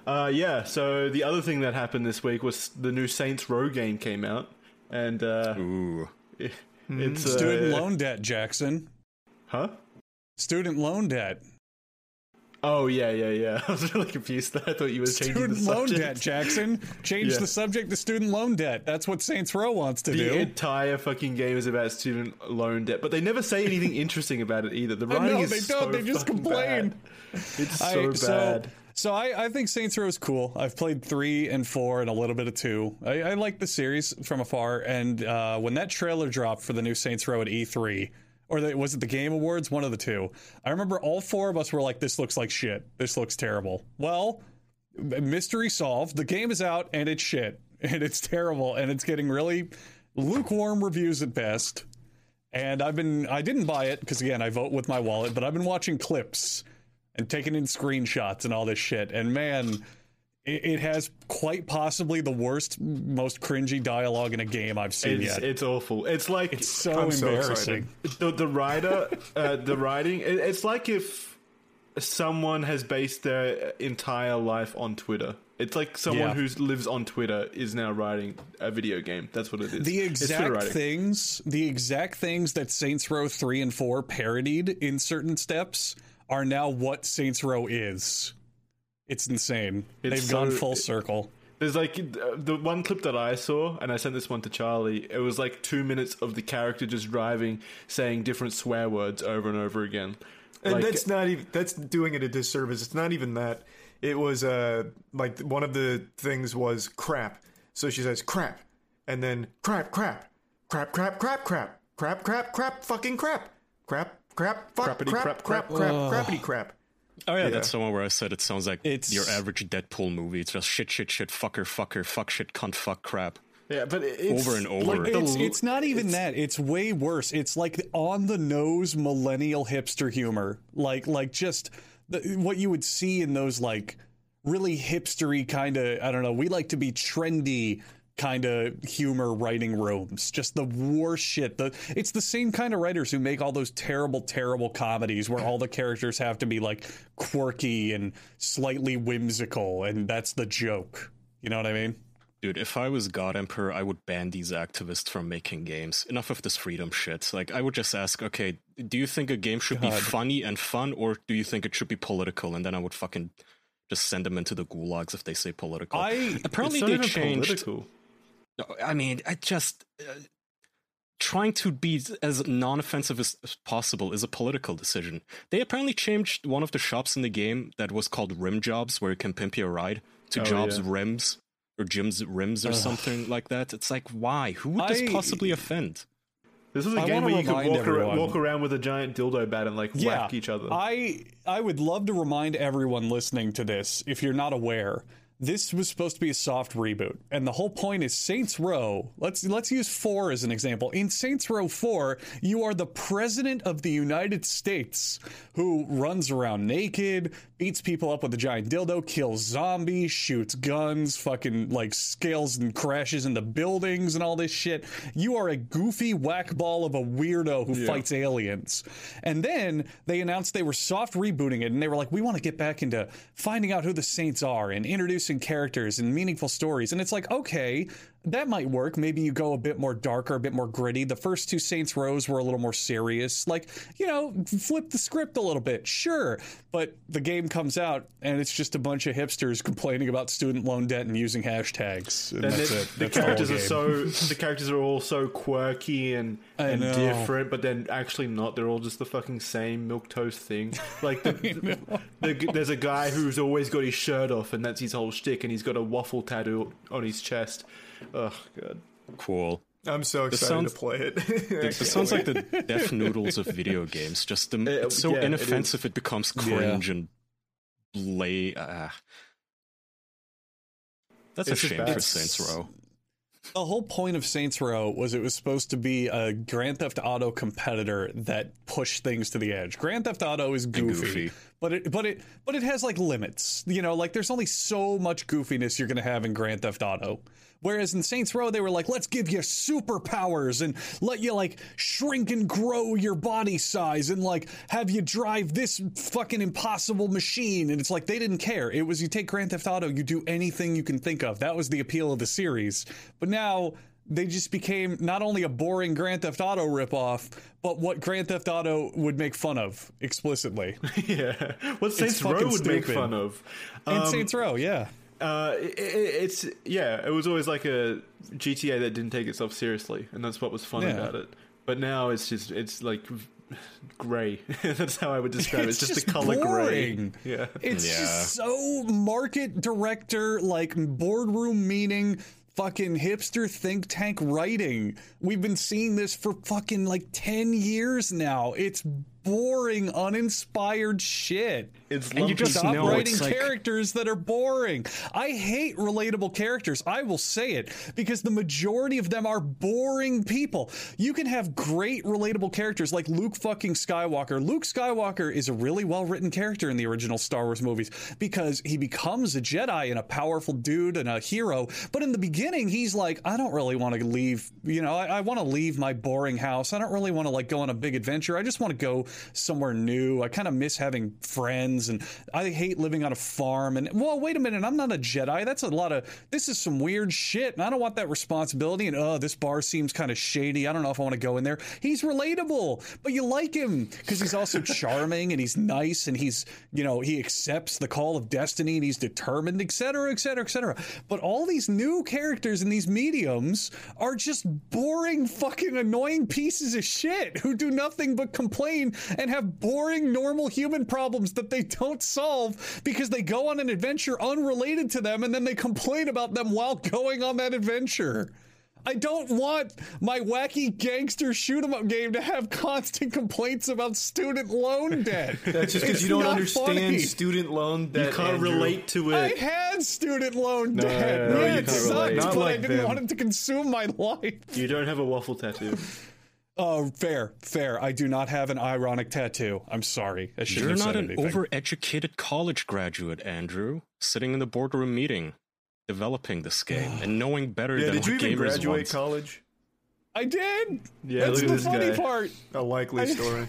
Uh, yeah. So the other thing that happened this week was the new Saints Row game came out, and uh, Ooh. it's uh, Student loan debt, Jackson. Huh? Student loan debt. Oh yeah, yeah, yeah. I was really confused. That I thought you were changing Student the loan subject. debt, Jackson. Change Yeah. the subject to student loan debt. That's what Saints Row wants to The do. The entire fucking game is about student loan debt, but they never say anything interesting about it either. The I writing know, is they so don't. They just complain. bad. It's so I- bad. So, so I, I think Saints Row is cool. I've played three and four and a little bit of two. I, I like the series from afar. And uh, when that trailer dropped for the new Saints Row at E3, or the, was it the Game Awards? One of the two. I remember all four of us were like, "This looks like shit. This looks terrible." Well, mystery solved. The game is out and it's shit and it's terrible and it's getting really lukewarm reviews at best. And I've been I didn't buy it because again I vote with my wallet, but I've been watching clips and taking in screenshots and all this shit. And man, it, it has quite possibly the worst, most cringy dialogue in a game I've seen it's, yet. it's awful. It's like It's so I'm so embarrassing. the the writer, uh, the writing. It, it's like if someone has based their entire life on Twitter. It's like someone Yeah. who lives on Twitter is now writing a video game. That's what it is. the exact things the exact things that Saints Row 3 and 4 parodied in certain steps are now what Saints Row is. It's insane. It's They've gone full circle. There's like the one clip that I saw, and I sent this one to Charlie. It was like two minutes of the character just driving, saying different swear words over and over again. And Like- that's not even that's doing it a disservice. It's not even that. It was uh like one of the things was crap. So she says crap, and then crap, crap, crap, crap, crap, crap, crap, crap, crap, fucking crap, crap, crap, fuck, Crappity crap, crap, crap, crap, crappity crap. Oh yeah, Yeah. that's the one where I said it sounds like It's- your average Deadpool movie. It's just shit, shit, shit, fucker, fucker, fuck, shit, cunt, fuck, crap. Yeah, but it's Over and over. Like It's, it's not even that. It's way worse. It's like on the nose millennial hipster humor. Like like just the, what you would see in those like really hipstery kind of I don't know. We like to be trendy kind of humor writing rooms. Just the worst shit. The it's the same kind of writers who make all those terrible terrible comedies where all the characters have to be like quirky and slightly whimsical and that's the joke. You know what I mean? Dude, if I was God Emperor, I would ban these activists from making games. Enough of this freedom shit. Like, I would just ask, okay, do you think a game should be funny and fun, or do you think it should be political? And then I would fucking just send them into the gulags if they say political. I Apparently, it's not they even changed. political. No, I mean, I just uh, trying to be as non-offensive as, as possible is a political decision. They apparently changed one of the shops in the game that was called Rim Jobs, where you can pimp your ride, to Oh, Jobs yeah. Rims or Jim's Rims or something like that. It's like, why? Who would this I- possibly offend? This is a I game where you could remind walk, everyone- around, walk around with a giant dildo bat and like whack each other. I I would love to remind everyone listening to this, if you're not aware, this was supposed to be a soft reboot, and the whole point is Saints Row. Let's let's use four as an example. In Saints Row Four, you are the president of the United States who runs around naked, beats people up with a giant dildo, kills zombies, shoots guns, fucking like scales and crashes into buildings and all this shit. You are a goofy whackball of a weirdo who fights aliens. And then they announced they were soft rebooting it and they were like, we want to get back into finding out who the Saints are and introducing characters and meaningful stories. And it's like, okay, that might work. Maybe you go a bit more darker, a bit more gritty. The first two Saints Rows were a little more serious. Like, you know, flip the script a little bit, sure. But the game comes out and it's just a bunch of hipsters complaining about student loan debt and using hashtags. And and that's the, it. the That's characters are so the characters are all so quirky and and different, but then actually not. They're all just the fucking same milk toast thing. Like the, the, the- there's a guy who's always got his shirt off, and that's his whole shtick, and he's got a waffle tattoo on his chest. Oh god. Cool. I'm so excited sounds- to play it. This sounds like the Def Noodles of video games. Just the, Uh, it's so yeah, inoffensive, it, becomes cringe and blay. Uh, that's It's a shame for Saints Row. The whole point of Saints Row was it was supposed to be a Grand Theft Auto competitor that pushed things to the edge. Grand Theft Auto is goofy, goofy. but it but it but it has like limits. You know, like there's only so much goofiness you're going to have in Grand Theft Auto. Whereas in Saints Row, they were like, let's give you superpowers and let you like shrink and grow your body size and like have you drive this fucking impossible machine. And it's like they didn't care. It was you take Grand Theft Auto, you do anything you can think of. That was the appeal of the series. But now they just became not only a boring Grand Theft Auto ripoff, but what Grand Theft Auto would make fun of explicitly. yeah, what Saints Row would make fun of. In Um, Saints Row, yeah. Uh, it, it- it's yeah, it was always like a GTA that didn't take itself seriously, and that's what was fun Yeah. about it. But now it's just it's like gray. that's how I would describe it. It's, just, the color boring. gray. Yeah, It's just so market director, like boardroom meeting, fucking hipster think tank writing. We've been seeing this for fucking like 10 years now. It's boring, uninspired shit. It's And you just Stop writing like characters that are boring. I hate relatable characters. I will say it because the majority of them are boring people. You can have great relatable characters like Luke fucking Skywalker. Luke Skywalker is a really well written character in the original Star Wars movies because he becomes a Jedi and a powerful dude and a hero. But in the beginning, he's like, I don't really want to leave. You know, I, I want to leave my boring house. I don't really want to like go on a big adventure. I just want to go somewhere new. I kind of miss having friends and I hate living on a farm. And well, wait a minute, I'm not a Jedi. That's a lot of this is some weird shit, and I don't want that responsibility. And oh, this bar seems kind of shady. I don't know if I want to go in there. He's relatable, but you like him because he's also charming and he's nice and he's you know he accepts the call of destiny and he's determined, etc., etc., etc. But all these new characters in these mediums are just boring, fucking annoying pieces of shit who do nothing but complain and have boring, normal human problems that they don't solve because they go on an adventure unrelated to them and then they complain about them while going on that adventure. I don't want my wacky gangster shoot 'em up game to have constant complaints about student loan debt. That's just because you don't understand funny. student loan debt. you can't Andrew. relate to it. I had student loan debt. no, yeah, you it can't sucked, relate. but Not I didn't them. want it to consume my life. You don't have a waffle tattoo. Oh, fair, fair. I do not have an ironic tattoo. I'm sorry. I shouldn't You're have not said an anything. overeducated college graduate, Andrew, sitting in the boardroom meeting, developing this game and knowing better Yeah, than did you even gamers graduate want. college? I did. Yeah, That's look at the this funny guy. part. A likely story.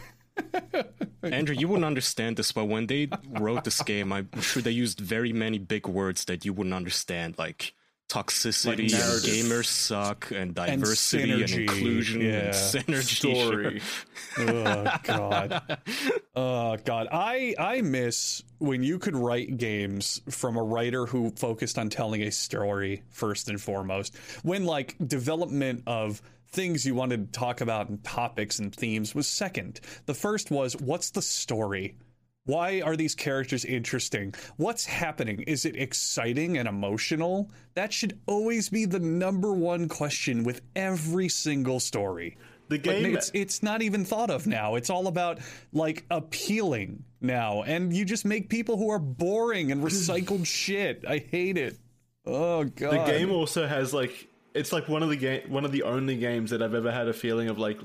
Andrew, you wouldn't understand this, but when they wrote this game, I'm sure they used very many big words that you wouldn't understand, like toxicity, and gamers suck, and diversity, and, synergy, inclusion, yeah. and synergy. Story. oh god. Oh god. I i miss when you could write games from a writer who focused on telling a story first and foremost. When like development of things you wanted to talk about and topics and themes was second. The first was what's the story why are these characters interesting? What's happening? Is it exciting and emotional? That should always be the number one question with every single story. The But game it's it's not even thought of now. It's all about like appealing now, and you just make people who are boring and recycled shit. I hate it. Oh god. The game also has like it's like one of the game one of the only games that I've ever had a feeling of like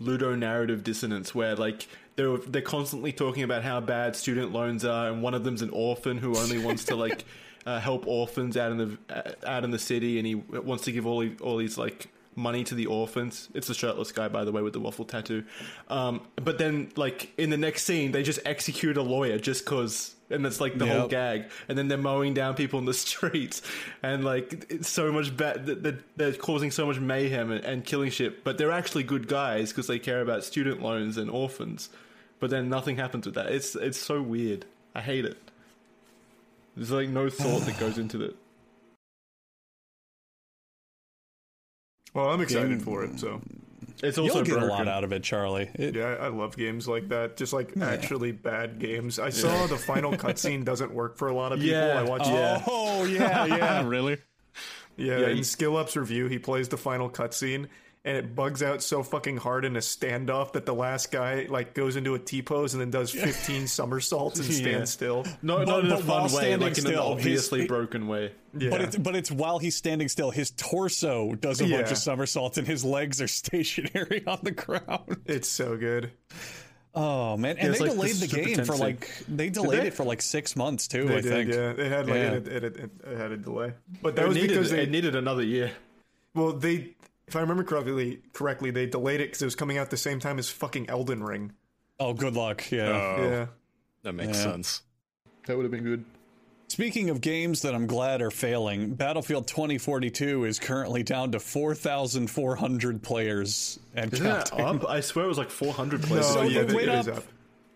ludonarrative dissonance where like they're they're constantly talking about how bad student loans are and one of them's an orphan who only wants to like uh, help orphans out in the uh, out in the city and he wants to give all he, all these like money to the orphans. It's the shirtless guy by the way with the waffle tattoo. Um, but then like in the next scene they just execute a lawyer just cuz and that's like the whole gag. And then they're mowing down people in the streets. And like it's so much bad they're, they're causing so much mayhem and, and killing shit. But they're actually good guys because they care about student loans and orphans. But then nothing happens with that. It's it's so weird. I hate it. There's like no thought that goes into it. Well, I'm excited for it. So it's also You'll get broken. a lot out of it, Charlie. It- yeah, I I love games like that. Just like actually bad games. I saw the final cutscene doesn't work for a lot of people. Yeah. I watched. Yeah. Oh yeah, yeah. really? Yeah, Yeah, in you- Skill Up's review, he plays the final cutscene, and it bugs out so fucking hard in a standoff that the last guy like goes into a T pose and then does 15 somersaults and stands Yeah. still. no, But- not in a fun way standing like in an obviously his- broken way Yeah, But it's but it's while he's standing still, his torso does a bunch of somersaults and his legs are stationary on the ground. it's so good. Oh man, and it's they like delayed the the game Super for like they delayed they? it for like six months too. They I did, think. yeah. It had like Yeah. it, it, it, it had a delay, but that It was needed, because they it needed another year. well they if I remember correctly correctly they delayed it because it was coming out the same time as fucking Elden Ring. Oh, good luck. Yeah. Oh, Yeah, that makes Yeah. sense. That would have been good. Speaking of games that I'm glad are failing, Battlefield 2042 is currently down to 4,400 players and Isn't that up? I swear it was like 400 no, players. So yeah, it it, went it is up- up.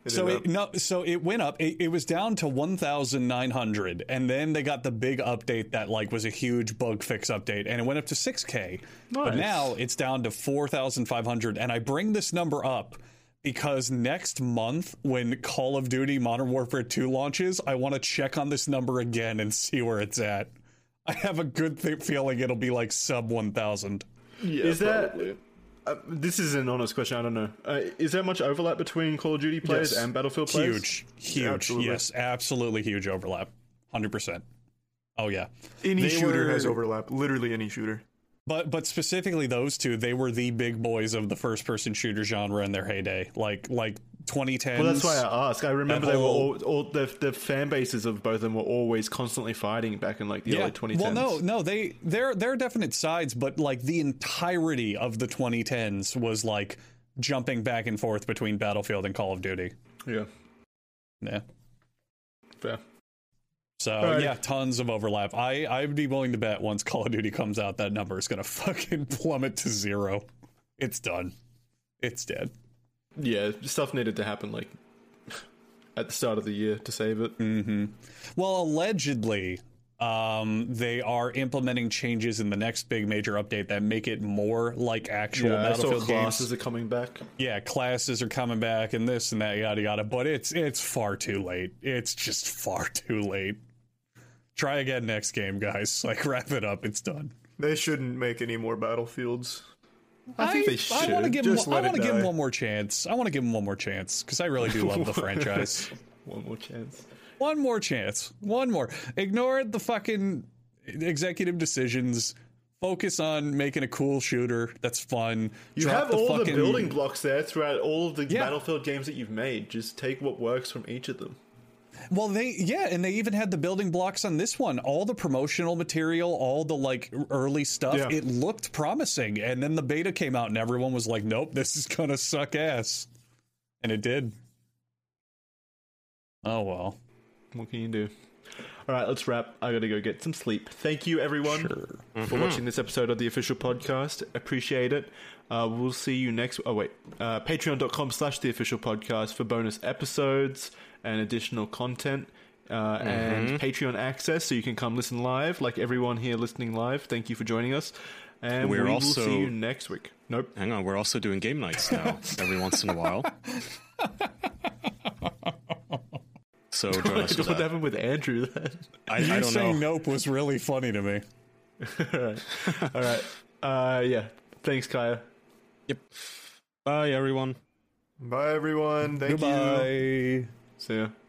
It So it up. no, so it went up. It, it was down to 1,900, and then they got the big update that like was a huge bug fix update, and it went up to 6k. But now it's down to 4,500, and I bring this number up because next month when Call of Duty Modern Warfare 2 launches, I want to check on this number again and see where it's at. I have a good th- feeling it'll be like sub 1,000. Yeah, is that? Uh, this is an honest question. I don't know. Uh, is there much overlap between Call of Duty players Yes. and Battlefield players? Huge, huge. Absolutely. Yes, absolutely huge overlap. 100%. Oh yeah. Any They shooter were- has overlap. Literally any shooter. But but specifically those two, they were the big boys of the first person shooter genre in their heyday. Like like 2010s. Well, that's why I ask. I remember they were all, all the the fan bases of both of them were always constantly fighting back in like the early 2010s. Well, no, no, they they're they're definite sides, but like the entirety of the 2010s was like jumping back and forth between Battlefield and Call of Duty. Yeah, Yeah. fair. So Alrighty. yeah, tons of overlap. I I'd be willing to bet once Call of Duty comes out, that number is gonna fucking plummet to zero. It's done. It's dead. Yeah, stuff needed to happen like at the start of the year to save it. Mm. Well, allegedly, um, they are implementing changes in the next big major update that make it more like actual Yeah, I saw Battlefield classes games. are coming back. Yeah, classes are coming back and this and that, yada yada. But it's it's far too late. It's just far too late. Try again next game, guys. Like wrap it up. It's done. They shouldn't make any more battlefields. I think they I want to give Just him. I want to give him one more chance. I want to give him one more chance because I really do love the franchise. One more chance. One more chance. One more. Ignore the fucking executive decisions. Focus on making a cool shooter that's fun. You Drop have all the building blocks there throughout all of the Yeah. Battlefield games that you've made. Just take what works from each of them. Well, they yeah, and they even had the building blocks on this one. All the promotional material, all the like early stuff. Yeah. It looked promising, and then the beta came out, and everyone was like, "Nope, this is gonna suck ass," and it did. Oh well. What can you do? All right, let's wrap. I gotta go get some sleep. Thank you, everyone, for watching this episode of the official podcast. Appreciate it. Uh, we'll see you next. Oh wait, uh, Patreon.com slash the official podcast for bonus episodes and additional content. Uh, And Patreon access, so you can come listen live, like everyone here listening live. Thank you for joining us, and We're we will also- see you next week. Nope. Hang on, we're also doing game nights now every once in a while. So join us for what that. happened with Andrew then? I, You I don't saying know. nope was really funny to me. All right, all right. Uh, yeah. Thanks, Kaya. Yep. Bye, everyone. Bye everyone. Thank you. See ya.